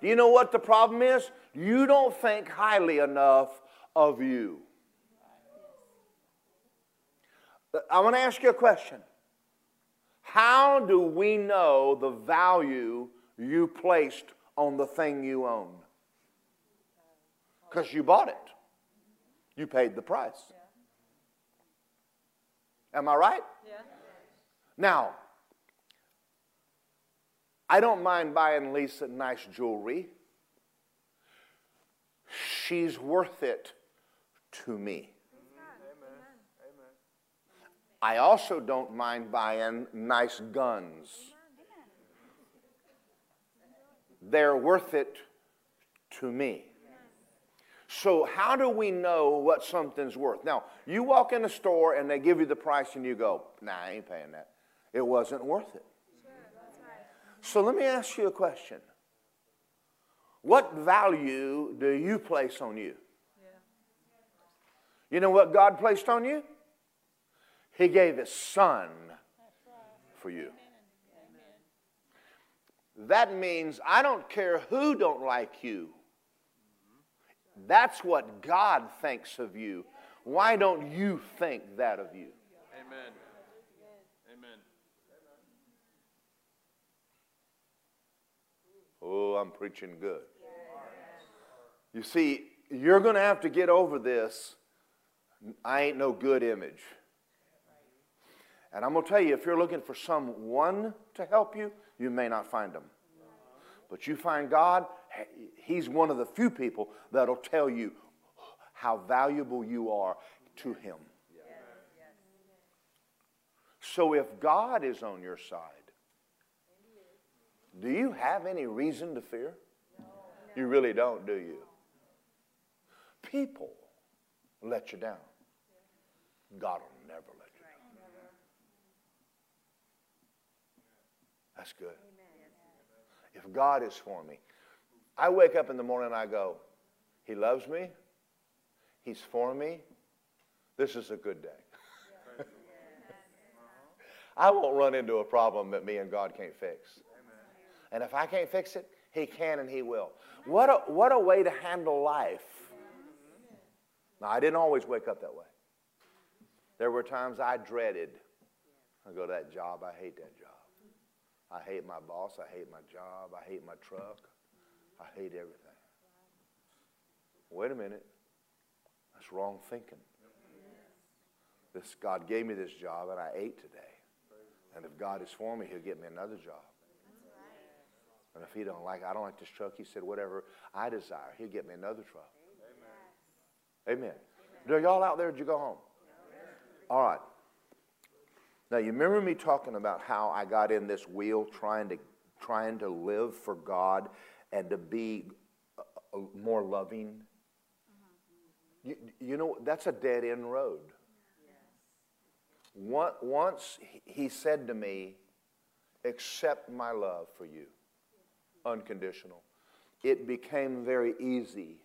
Do you know what the problem is? You don't think highly enough of you. I want to ask you a question. How do we know the value you placed on the thing you own? Because you bought it. You paid the price. Am I right? Yeah. Now, I don't mind buying Lisa nice jewelry. She's worth it to me. I also don't mind buying nice guns. They're worth it to me. So, how do we know what something's worth? Now, you walk in a store and they give you the price and you go, nah, I ain't paying that. It wasn't worth it. So, let me ask you a question What value do you place on you? You know what God placed on you? He gave His Son for you. That means I don't care who don't like you. That's what God thinks of you. Why don't you think that of you? Amen. Amen. Oh, I'm preaching good. You see, you're going to have to get over this. I ain't no good image. And I'm going to tell you, if you're looking for someone to help you, you may not find them. But you find God, He's one of the few people that'll tell you how valuable you are to Him. So if God is on your side, do you have any reason to fear? You really don't, do you? People let you down. God will never let you down. That's good. If God is for me, I wake up in the morning and I go, He loves me. He's for me. This is a good day. I won't run into a problem that me and God can't fix. And if I can't fix it, He can and He will. What a, what a way to handle life. Now, I didn't always wake up that way. There were times I dreaded. I go to that job, I hate that job. I hate my boss, I hate my job, I hate my truck, I hate everything. Wait a minute. That's wrong thinking. This God gave me this job and I ate today. And if God is for me, he'll get me another job. And if he don't like, it, I don't like this truck, he said, whatever I desire, he'll get me another truck. Amen. Amen. y'all out there? Did you go home? All right. Now you remember me talking about how I got in this wheel trying to trying to live for God and to be uh, uh, more loving. You, you know that's a dead end road. Once he said to me, "Accept my love for you, unconditional." It became very easy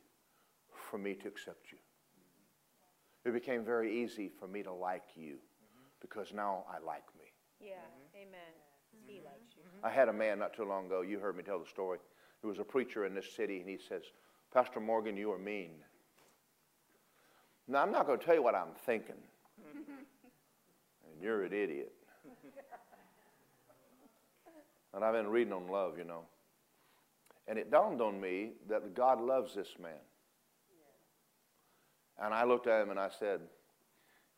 for me to accept you. It became very easy for me to like you because now I like me. Yeah, amen. He likes you. Mm-hmm. I had a man not too long ago, you heard me tell the story. He was a preacher in this city, and he says, Pastor Morgan, you are mean. Now, I'm not going to tell you what I'm thinking. and you're an idiot. and I've been reading on love, you know. And it dawned on me that God loves this man. And I looked at him and I said,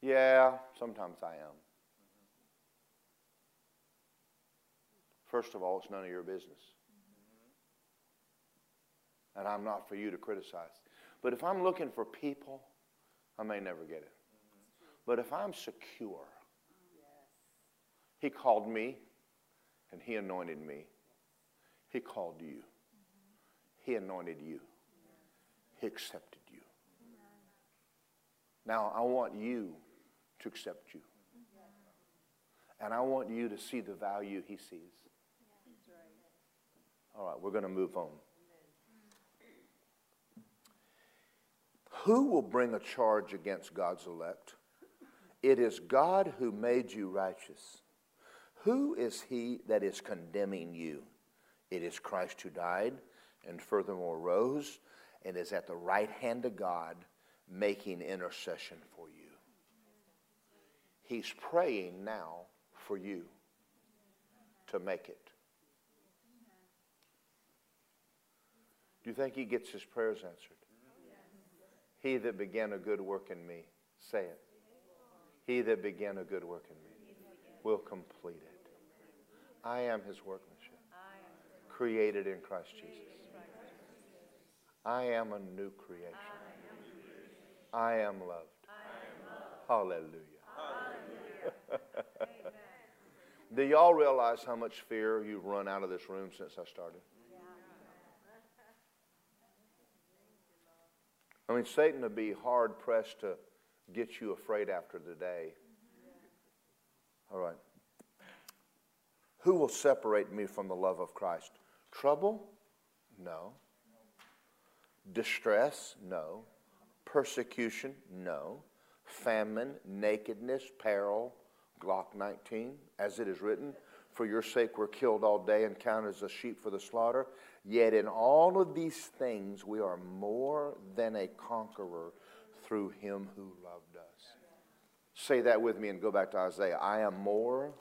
Yeah, sometimes I am. First of all, it's none of your business. And I'm not for you to criticize. But if I'm looking for people, I may never get it. But if I'm secure, He called me and He anointed me. He called you. He anointed you. He accepted you. Now, I want you to accept you. And I want you to see the value He sees. All right, we're going to move on. Who will bring a charge against God's elect? It is God who made you righteous. Who is he that is condemning you? It is Christ who died and furthermore rose and is at the right hand of God making intercession for you. He's praying now for you to make it. Do you think he gets his prayers answered? He that began a good work in me, say it. He that began a good work in me will complete it. I am his workmanship, created in Christ Jesus. I am a new creation. I am loved. Hallelujah. Do y'all realize how much fear you've run out of this room since I started? I mean, Satan would be hard pressed to get you afraid after today. All right. Who will separate me from the love of Christ? Trouble? No. Distress? No. Persecution? No. Famine, nakedness, peril, Glock 19, as it is written, For your sake we're killed all day and counted as a sheep for the slaughter. Yet in all of these things we are more than a conqueror through him who loved us. Say that with me and go back to Isaiah. I am more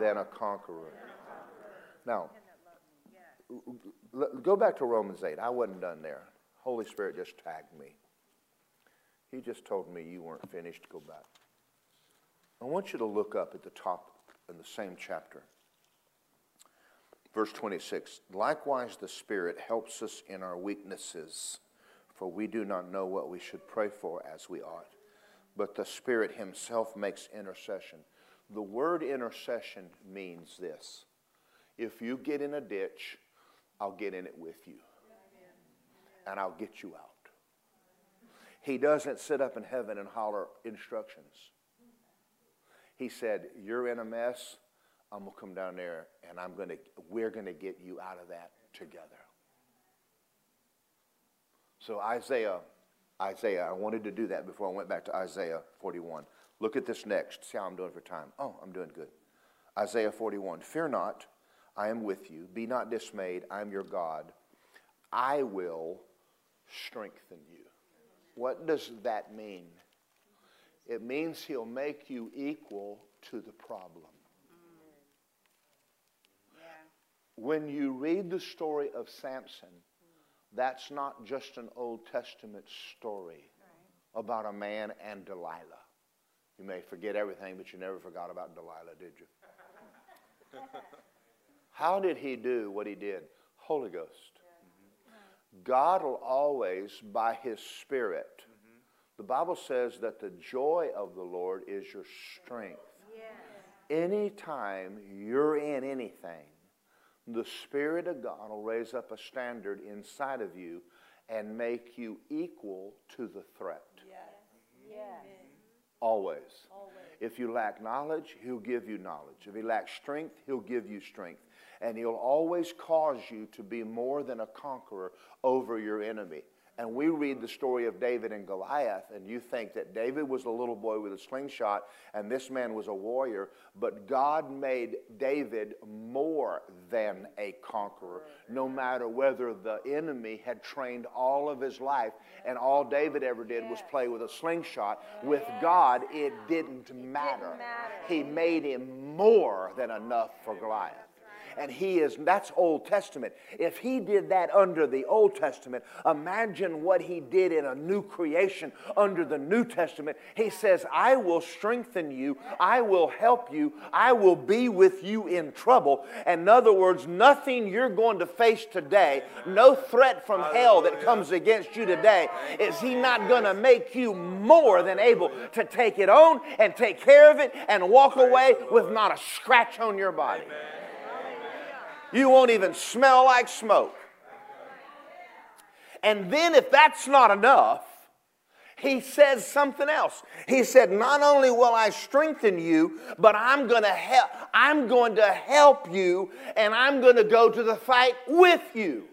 than a conqueror. Now, go back to Romans 8. I wasn't done there. Holy Spirit just tagged me. He just told me you weren't finished. Go back. I want you to look up at the top in the same chapter. Verse 26 Likewise, the Spirit helps us in our weaknesses, for we do not know what we should pray for as we ought. But the Spirit Himself makes intercession. The word intercession means this if you get in a ditch, I'll get in it with you, and I'll get you out. He doesn't sit up in heaven and holler instructions. He said, You're in a mess. I'm to come down there and I'm to, we're to get you out of that together. So Isaiah, Isaiah, I wanted to do that before I went back to Isaiah 41. Look at this next. See how I'm doing for time. Oh, I'm doing good. Isaiah 41. Fear not, I am with you. Be not dismayed, I am your God. I will strengthen you. What does that mean? It means he'll make you equal to the problem. When you read the story of Samson, that's not just an Old Testament story about a man and Delilah. You may forget everything, but you never forgot about Delilah, did you? How did he do what he did? Holy Ghost. Mm-hmm. God will always, by his Spirit, mm-hmm. the Bible says that the joy of the Lord is your strength. Anytime you're in anything, the Spirit of God will raise up a standard inside of you and make you equal to the threat. Yes. Yes. Mm-hmm. Always. Always. If you lack knowledge, He'll give you knowledge. If you lack strength, He'll give you strength. And He'll always cause you to be more than a conqueror over your enemy. And we read the story of David and Goliath, and you think that David was a little boy with a slingshot and this man was a warrior, but God made David more than a conqueror, no matter whether the enemy had trained all of his life and all David ever did was play with a slingshot. With God, it didn't matter. He made him more than enough for Goliath and he is, that's Old Testament. If he did that under the Old Testament, imagine what he did in a new creation under the New Testament. He says, I will strengthen you, I will help you, I will be with you in trouble. In other words, nothing you're going to face today, no threat from hell that comes against you today, is he not going to make you more than able to take it on and take care of it and walk away with not a scratch on your body. Amen. You won't even smell like smoke. And then, if that's not enough, he says something else. He said, Not only will I strengthen you, but I'm going to help, I'm going to help you, and I'm going to go to the fight with you.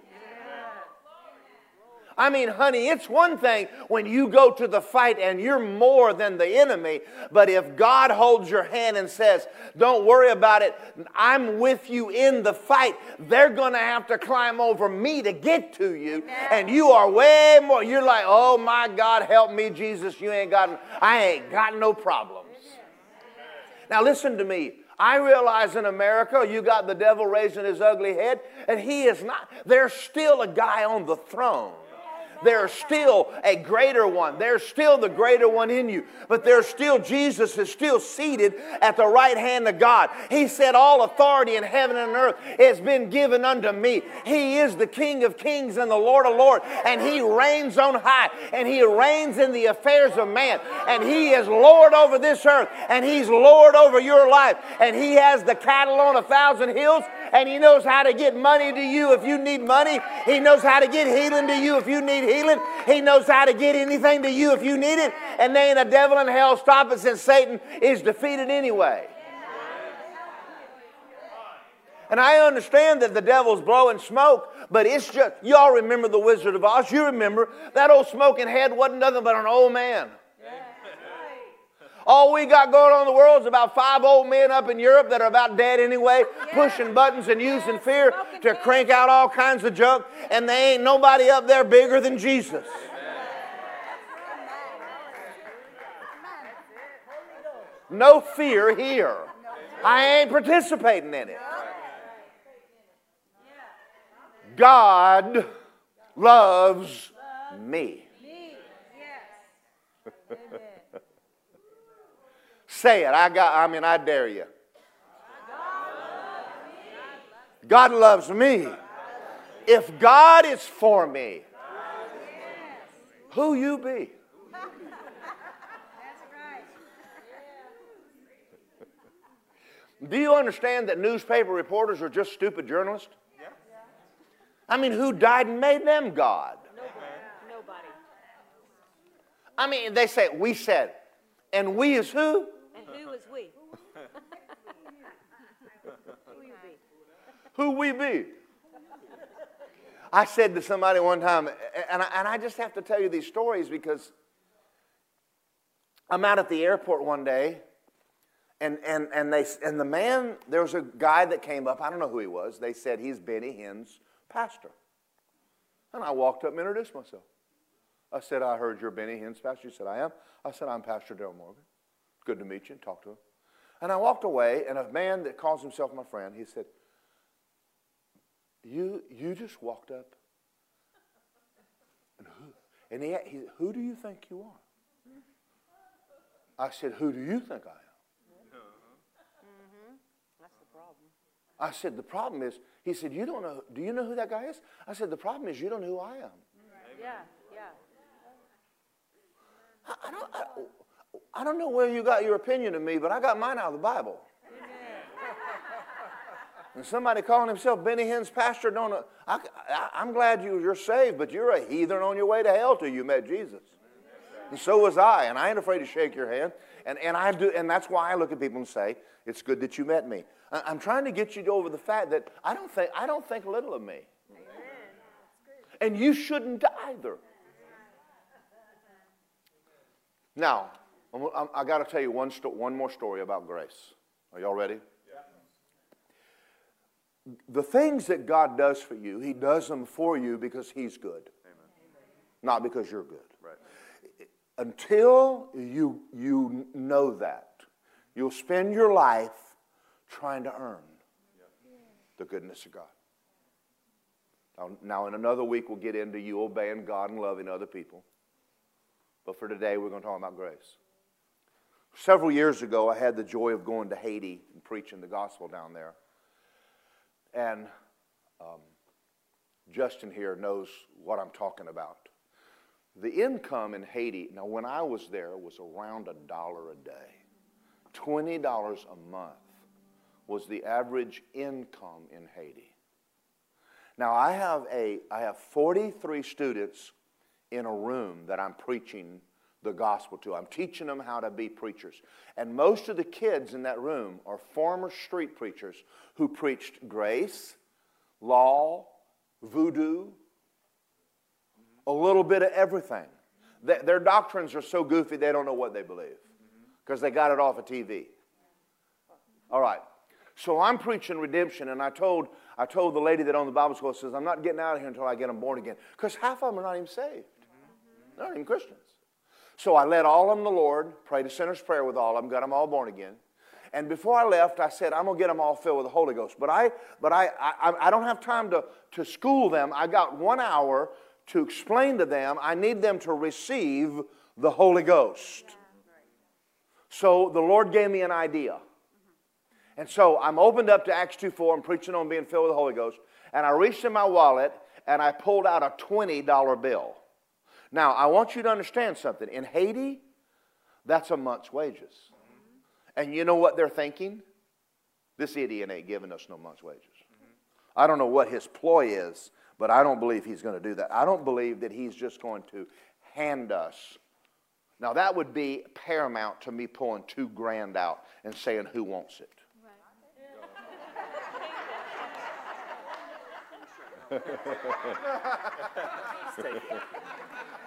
I mean, honey, it's one thing when you go to the fight and you're more than the enemy, but if God holds your hand and says, Don't worry about it, I'm with you in the fight, they're going to have to climb over me to get to you. And you are way more, you're like, Oh my God, help me, Jesus, you ain't got, I ain't got no problems. Now, listen to me. I realize in America you got the devil raising his ugly head, and he is not, there's still a guy on the throne there's still a greater one. There's still the greater one in you. But there's still, Jesus is still seated at the right hand of God. He said, All authority in heaven and earth has been given unto me. He is the King of kings and the Lord of lords. And He reigns on high. And He reigns in the affairs of man. And He is Lord over this earth. And He's Lord over your life. And He has the cattle on a thousand hills. And He knows how to get money to you if you need money. He knows how to get healing to you if you need healing. He knows how to get anything to you if you need it. And there ain't a devil in hell stopping since Satan is defeated anyway. And I understand that the devil's blowing smoke, but it's just, y'all remember the Wizard of Oz? You remember that old smoking head wasn't nothing but an old man. All we got going on in the world is about five old men up in Europe that are about dead anyway, pushing buttons and using fear to crank out all kinds of junk, and they ain't nobody up there bigger than Jesus. No fear here. I ain't participating in it. God loves me. Say it. I got I mean I dare you. God loves me. If God is for me, who you be? Do you understand that newspaper reporters are just stupid journalists? I mean, who died and made them God? Nobody. I mean, they say, we said, and we is who? And we? Who we be? I said to somebody one time, and I, and I just have to tell you these stories because I'm out at the airport one day, and, and, and, they, and the man, there was a guy that came up, I don't know who he was. They said he's Benny Hinn's pastor. And I walked up and introduced myself. I said, I heard you're Benny Hinn's pastor. He said, I am. I said, I'm Pastor Daryl Morgan. Good to meet you and talk to him. And I walked away, and a man that calls himself my friend, he said, You, you just walked up. And who? And he, he, who do you think you are? I said, Who do you think I am? Mm-hmm. That's the problem. I said, the problem is, he said, you don't know, do you know who that guy is? I said, the problem is you don't know who I am. Yeah, yeah. I, I don't, I, I don't know where you got your opinion of me, but I got mine out of the Bible. And somebody calling himself Benny Hinn's pastor, don't know. I, I, I'm glad you, you're saved, but you're a heathen on your way to hell till you met Jesus. And so was I, and I ain't afraid to shake your hand. And, and, I do, and that's why I look at people and say, it's good that you met me. I- I'm trying to get you over the fact that I don't think, I don't think little of me. And you shouldn't either. Now, I'm- I'm- I got to tell you one, sto- one more story about grace. Are y'all ready? The things that God does for you, He does them for you because He's good, not because you're good. Right. Until you, you know that, you'll spend your life trying to earn the goodness of God. Now, now, in another week, we'll get into you obeying God and loving other people. But for today, we're going to talk about grace. Several years ago, I had the joy of going to Haiti and preaching the gospel down there. And um, Justin here knows what I'm talking about. The income in Haiti, now when I was there, was around a dollar a day. $20 a month was the average income in Haiti. Now I have a I have 43 students in a room that I'm preaching the gospel to. I'm teaching them how to be preachers. And most of the kids in that room are former street preachers who preached grace, law, voodoo, a little bit of everything. Their doctrines are so goofy they don't know what they believe because they got it off of TV. All right. So I'm preaching redemption, and I told, I told the lady that owned the Bible school, says, I'm not getting out of here until I get them born again. Because half of them are not even saved. They're not even Christians. So I led all of them the Lord, prayed a sinner's prayer with all of them, got them all born again. And before I left, I said, I'm going to get them all filled with the Holy Ghost. But I, but I, I, I don't have time to, to school them. I got one hour to explain to them. I need them to receive the Holy Ghost. So the Lord gave me an idea. And so I'm opened up to Acts 2 4. I'm preaching on being filled with the Holy Ghost. And I reached in my wallet and I pulled out a $20 bill. Now, I want you to understand something. In Haiti, that's a month's wages. And you know what they're thinking? This idiot ain't giving us no month's wages. I don't know what his ploy is, but I don't believe he's going to do that. I don't believe that he's just going to hand us. Now, that would be paramount to me pulling two grand out and saying, Who wants it?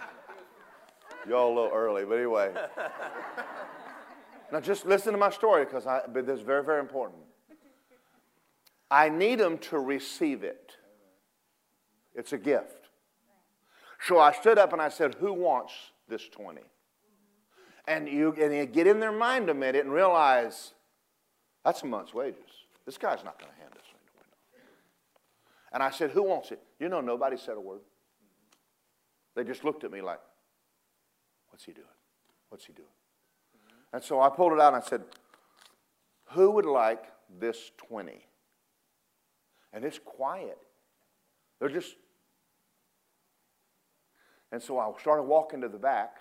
Y'all a little early, but anyway. now just listen to my story because I but this is very, very important. I need them to receive it. It's a gift. So I stood up and I said, Who wants this 20? And you, and you get in their mind a minute and realize that's a month's wages. This guy's not going to hand us anything. And I said, Who wants it? You know, nobody said a word. They just looked at me like, What's he doing? What's he doing? And so I pulled it out and I said, Who would like this 20? And it's quiet. They're just. And so I started walking to the back,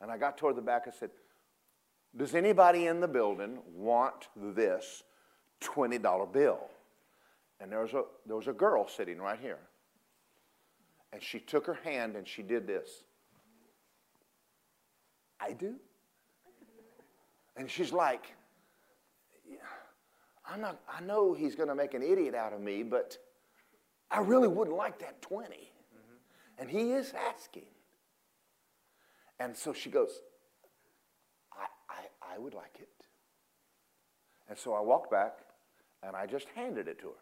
and I got toward the back. I said, Does anybody in the building want this $20 bill? And there was, a, there was a girl sitting right here. And she took her hand and she did this. I do. And she's like, I'm not, I know he's going to make an idiot out of me, but I really wouldn't like that 20. Mm-hmm. And he is asking. And so she goes, I, I, I would like it. And so I walked back and I just handed it to her.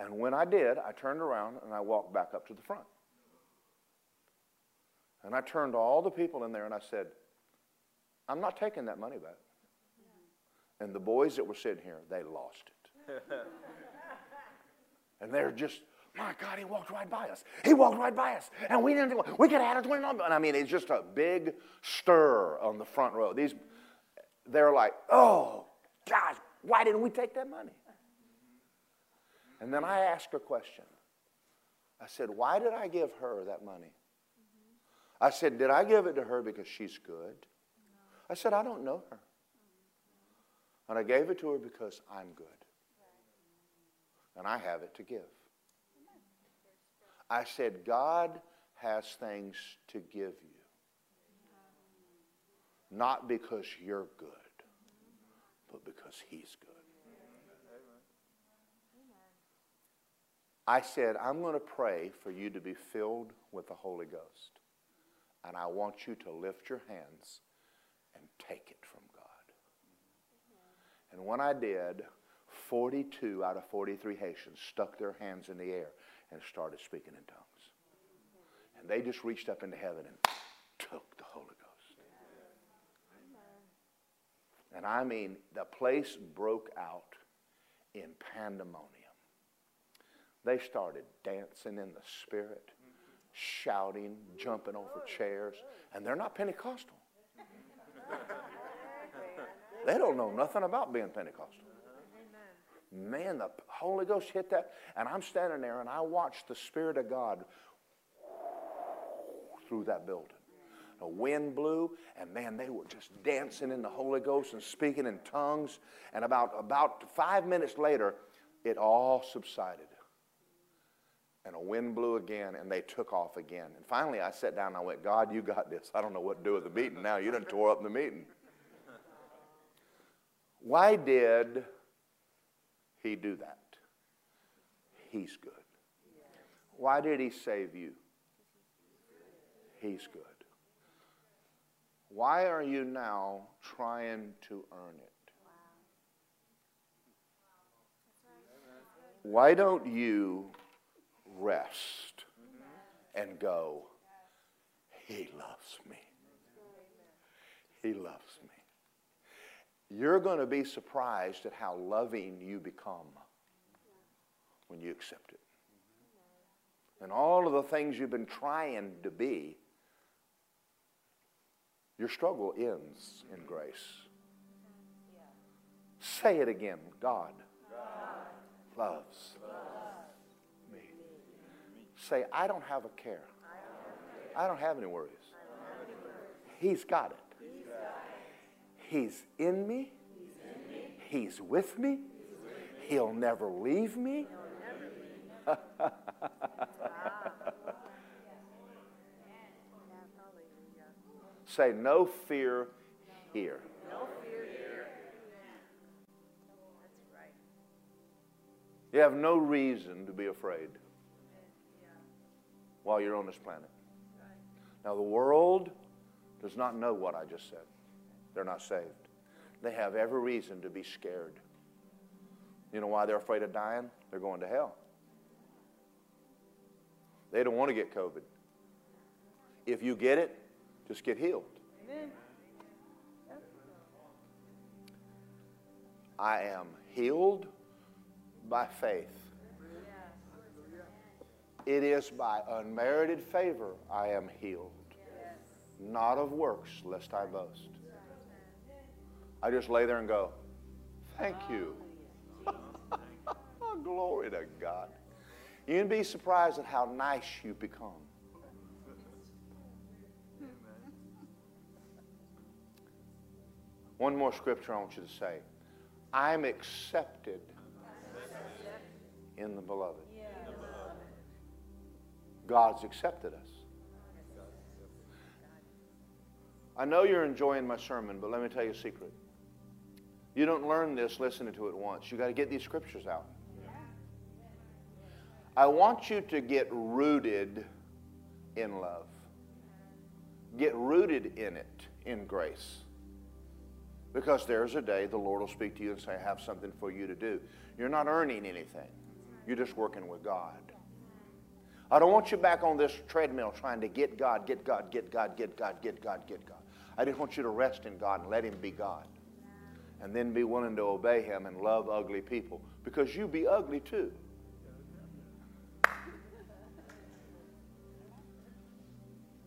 And when I did, I turned around and I walked back up to the front. And I turned to all the people in there and I said, I'm not taking that money back. And the boys that were sitting here, they lost it. and they're just, my God, he walked right by us. He walked right by us. And we didn't, we could have had a 20 And I mean, it's just a big stir on the front row. These, they're like, oh, gosh, why didn't we take that money? And then I asked a question. I said, why did I give her that money? I said, Did I give it to her because she's good? I said, I don't know her. And I gave it to her because I'm good. And I have it to give. I said, God has things to give you. Not because you're good, but because He's good. I said, I'm going to pray for you to be filled with the Holy Ghost. And I want you to lift your hands and take it from God. And when I did, 42 out of 43 Haitians stuck their hands in the air and started speaking in tongues. And they just reached up into heaven and took the Holy Ghost. And I mean, the place broke out in pandemonium. They started dancing in the Spirit shouting, jumping over chairs, and they're not Pentecostal. They don't know nothing about being Pentecostal. Man, the Holy Ghost hit that, and I'm standing there and I watched the Spirit of God through that building. The wind blew, and man, they were just dancing in the Holy Ghost and speaking in tongues. And about, about five minutes later, it all subsided and a wind blew again, and they took off again. And finally, I sat down and I went, God, you got this. I don't know what to do with the meeting now. You done tore up the meeting. Why did he do that? He's good. Why did he save you? He's good. Why are you now trying to earn it? Why don't you rest and go, He loves me. He loves me. You're going to be surprised at how loving you become when you accept it. And all of the things you've been trying to be, your struggle ends in grace. Say it again God, God loves Say, I don't have a care. I don't have any worries. He's got it. He's in me. He's with me. He'll never leave me. Say, no fear here. You have no reason to be afraid while you're on this planet. Now, the world does not know what I just said. They're not saved. They have every reason to be scared. You know why they're afraid of dying? They're going to hell. They don't want to get COVID. If you get it, just get healed. I am healed by faith. It is by unmerited favor I am healed, not of works, lest I boast. I just lay there and go, Thank you. Glory to God. You'd be surprised at how nice you become. One more scripture I want you to say. I'm accepted in the beloved. God's accepted us. I know you're enjoying my sermon, but let me tell you a secret. You don't learn this listening to it once. You got to get these scriptures out. I want you to get rooted in love. Get rooted in it, in grace. Because there's a day the Lord will speak to you and say, I have something for you to do. You're not earning anything, you're just working with God. I don't want you back on this treadmill trying to get God, get God, get God, get God, get God, get God. I just want you to rest in God and let Him be God. And then be willing to obey Him and love ugly people because you be ugly too.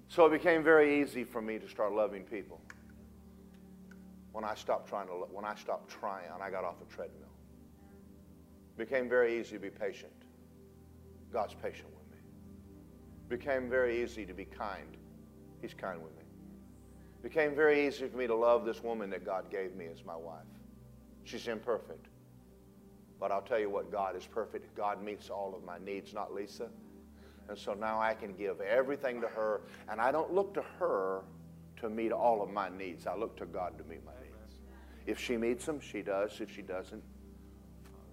So it became very easy for me to start loving people when I stopped trying to when I stopped trying I got off the treadmill. It became very easy to be patient. God's patient became very easy to be kind. He's kind with me. Became very easy for me to love this woman that God gave me as my wife. She's imperfect. But I'll tell you what, God is perfect. God meets all of my needs, not Lisa. And so now I can give everything to her. And I don't look to her to meet all of my needs. I look to God to meet my needs. If she meets them, she does. If she doesn't,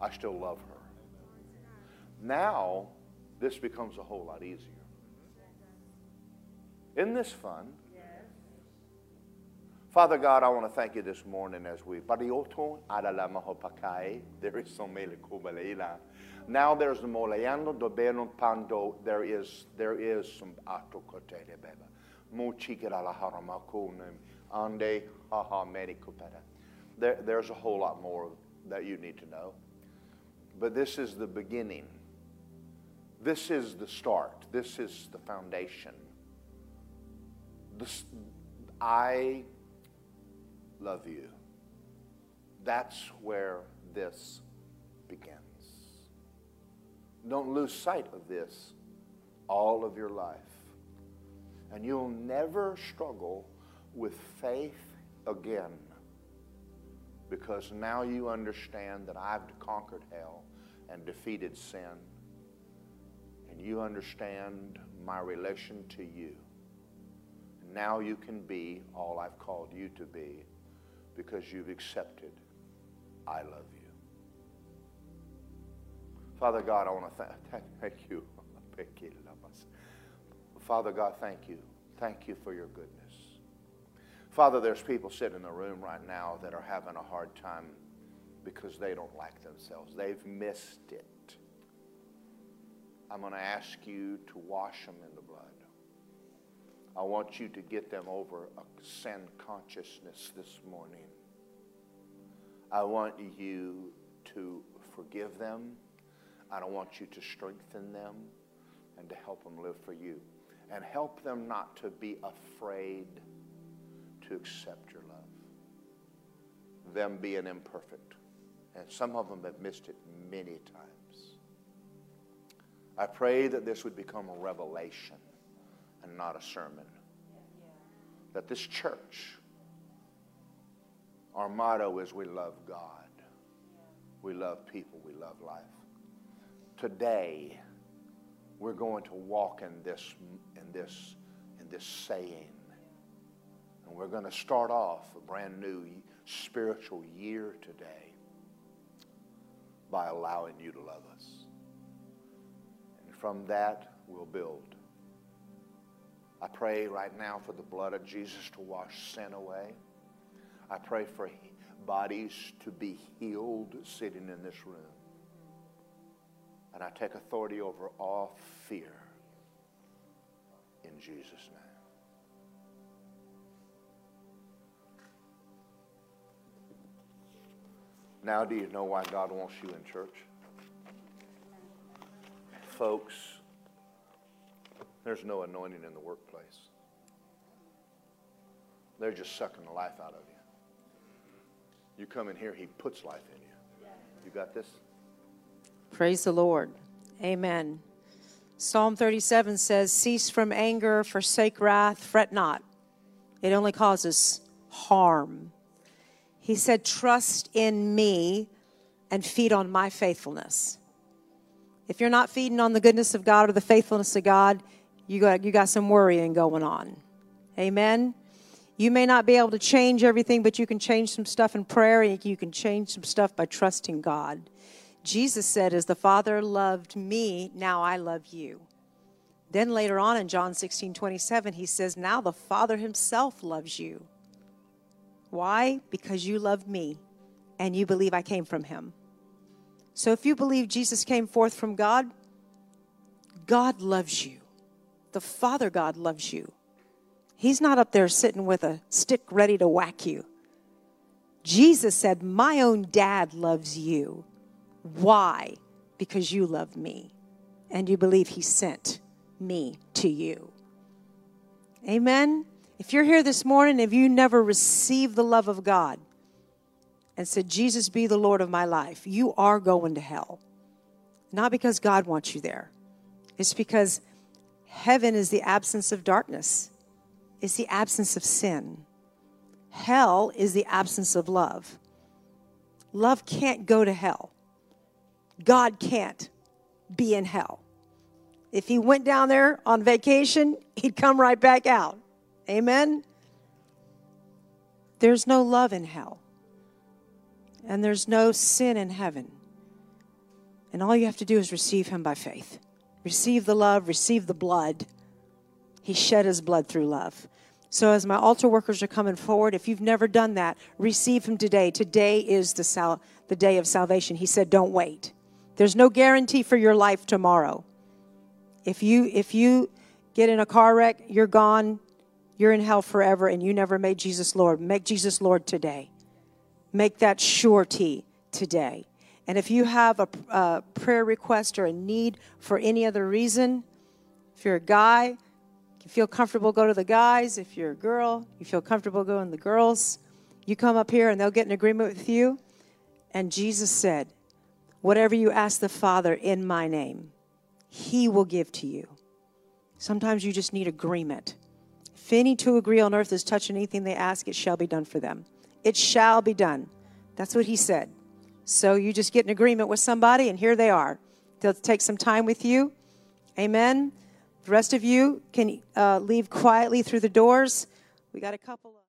I still love her. Now, this becomes a whole lot easier. Isn't this fun? Father God, I want to thank you this morning as we. There is so many now there's the pando. There is there is some ato kotele beba. Mo chikira la haramakunem ande haha medicopeta. There, there's a whole lot more that you need to know. But this is the beginning. This is the start. This is the foundation. This, I love you. That's where this begins. Don't lose sight of this all of your life. And you'll never struggle with faith again because now you understand that I've conquered hell and defeated sin. And you understand my relation to you. Now you can be all I've called you to be because you've accepted I love you. Father God, I want to thank, thank you. Father God, thank you. Thank you for your goodness. Father, there's people sitting in the room right now that are having a hard time because they don't like themselves. They've missed it. I'm going to ask you to wash them in the blood. I want you to get them over a sin consciousness this morning. I want you to forgive them. I don't want you to strengthen them and to help them live for you. And help them not to be afraid to accept your love. Them being imperfect. And some of them have missed it many times. I pray that this would become a revelation and not a sermon. That this church, our motto is we love God, we love people, we love life. Today, we're going to walk in this, in this, in this saying. And we're going to start off a brand new spiritual year today by allowing you to love us. And from that, we'll build. I pray right now for the blood of Jesus to wash sin away. I pray for bodies to be healed sitting in this room. And I take authority over all fear in Jesus' name. Now, do you know why God wants you in church? Folks, there's no anointing in the workplace. They're just sucking the life out of you. You come in here, He puts life in you. You got this? Praise the Lord. Amen. Psalm 37 says, Cease from anger, forsake wrath, fret not. It only causes harm. He said, Trust in me and feed on my faithfulness. If you're not feeding on the goodness of God or the faithfulness of God, you got, you got some worrying going on. Amen. You may not be able to change everything, but you can change some stuff in prayer. And You can change some stuff by trusting God. Jesus said, As the Father loved me, now I love you. Then later on in John 16 27, he says, Now the Father himself loves you. Why? Because you love me and you believe I came from him. So if you believe Jesus came forth from God, God loves you. The Father God loves you. He's not up there sitting with a stick ready to whack you. Jesus said, My own dad loves you. Why? Because you love me and you believe he sent me to you. Amen. If you're here this morning, if you never received the love of God and said, Jesus be the Lord of my life, you are going to hell. Not because God wants you there, it's because heaven is the absence of darkness, it's the absence of sin. Hell is the absence of love. Love can't go to hell. God can't be in hell. If he went down there on vacation, he'd come right back out. Amen? There's no love in hell, and there's no sin in heaven. And all you have to do is receive him by faith. Receive the love, receive the blood. He shed his blood through love. So, as my altar workers are coming forward, if you've never done that, receive him today. Today is the, sal- the day of salvation. He said, Don't wait. There's no guarantee for your life tomorrow. If you if you get in a car wreck, you're gone, you're in hell forever and you never made Jesus Lord. Make Jesus Lord today. Make that surety today. And if you have a, a prayer request or a need for any other reason, if you're a guy, you feel comfortable, go to the guys. If you're a girl, you feel comfortable going to the girls. You come up here and they'll get in agreement with you. And Jesus said, Whatever you ask the Father in my name, he will give to you. Sometimes you just need agreement. If any two agree on earth is touching anything they ask, it shall be done for them. It shall be done. That's what he said. So you just get an agreement with somebody, and here they are. They'll take some time with you. Amen. The rest of you can uh, leave quietly through the doors. We got a couple of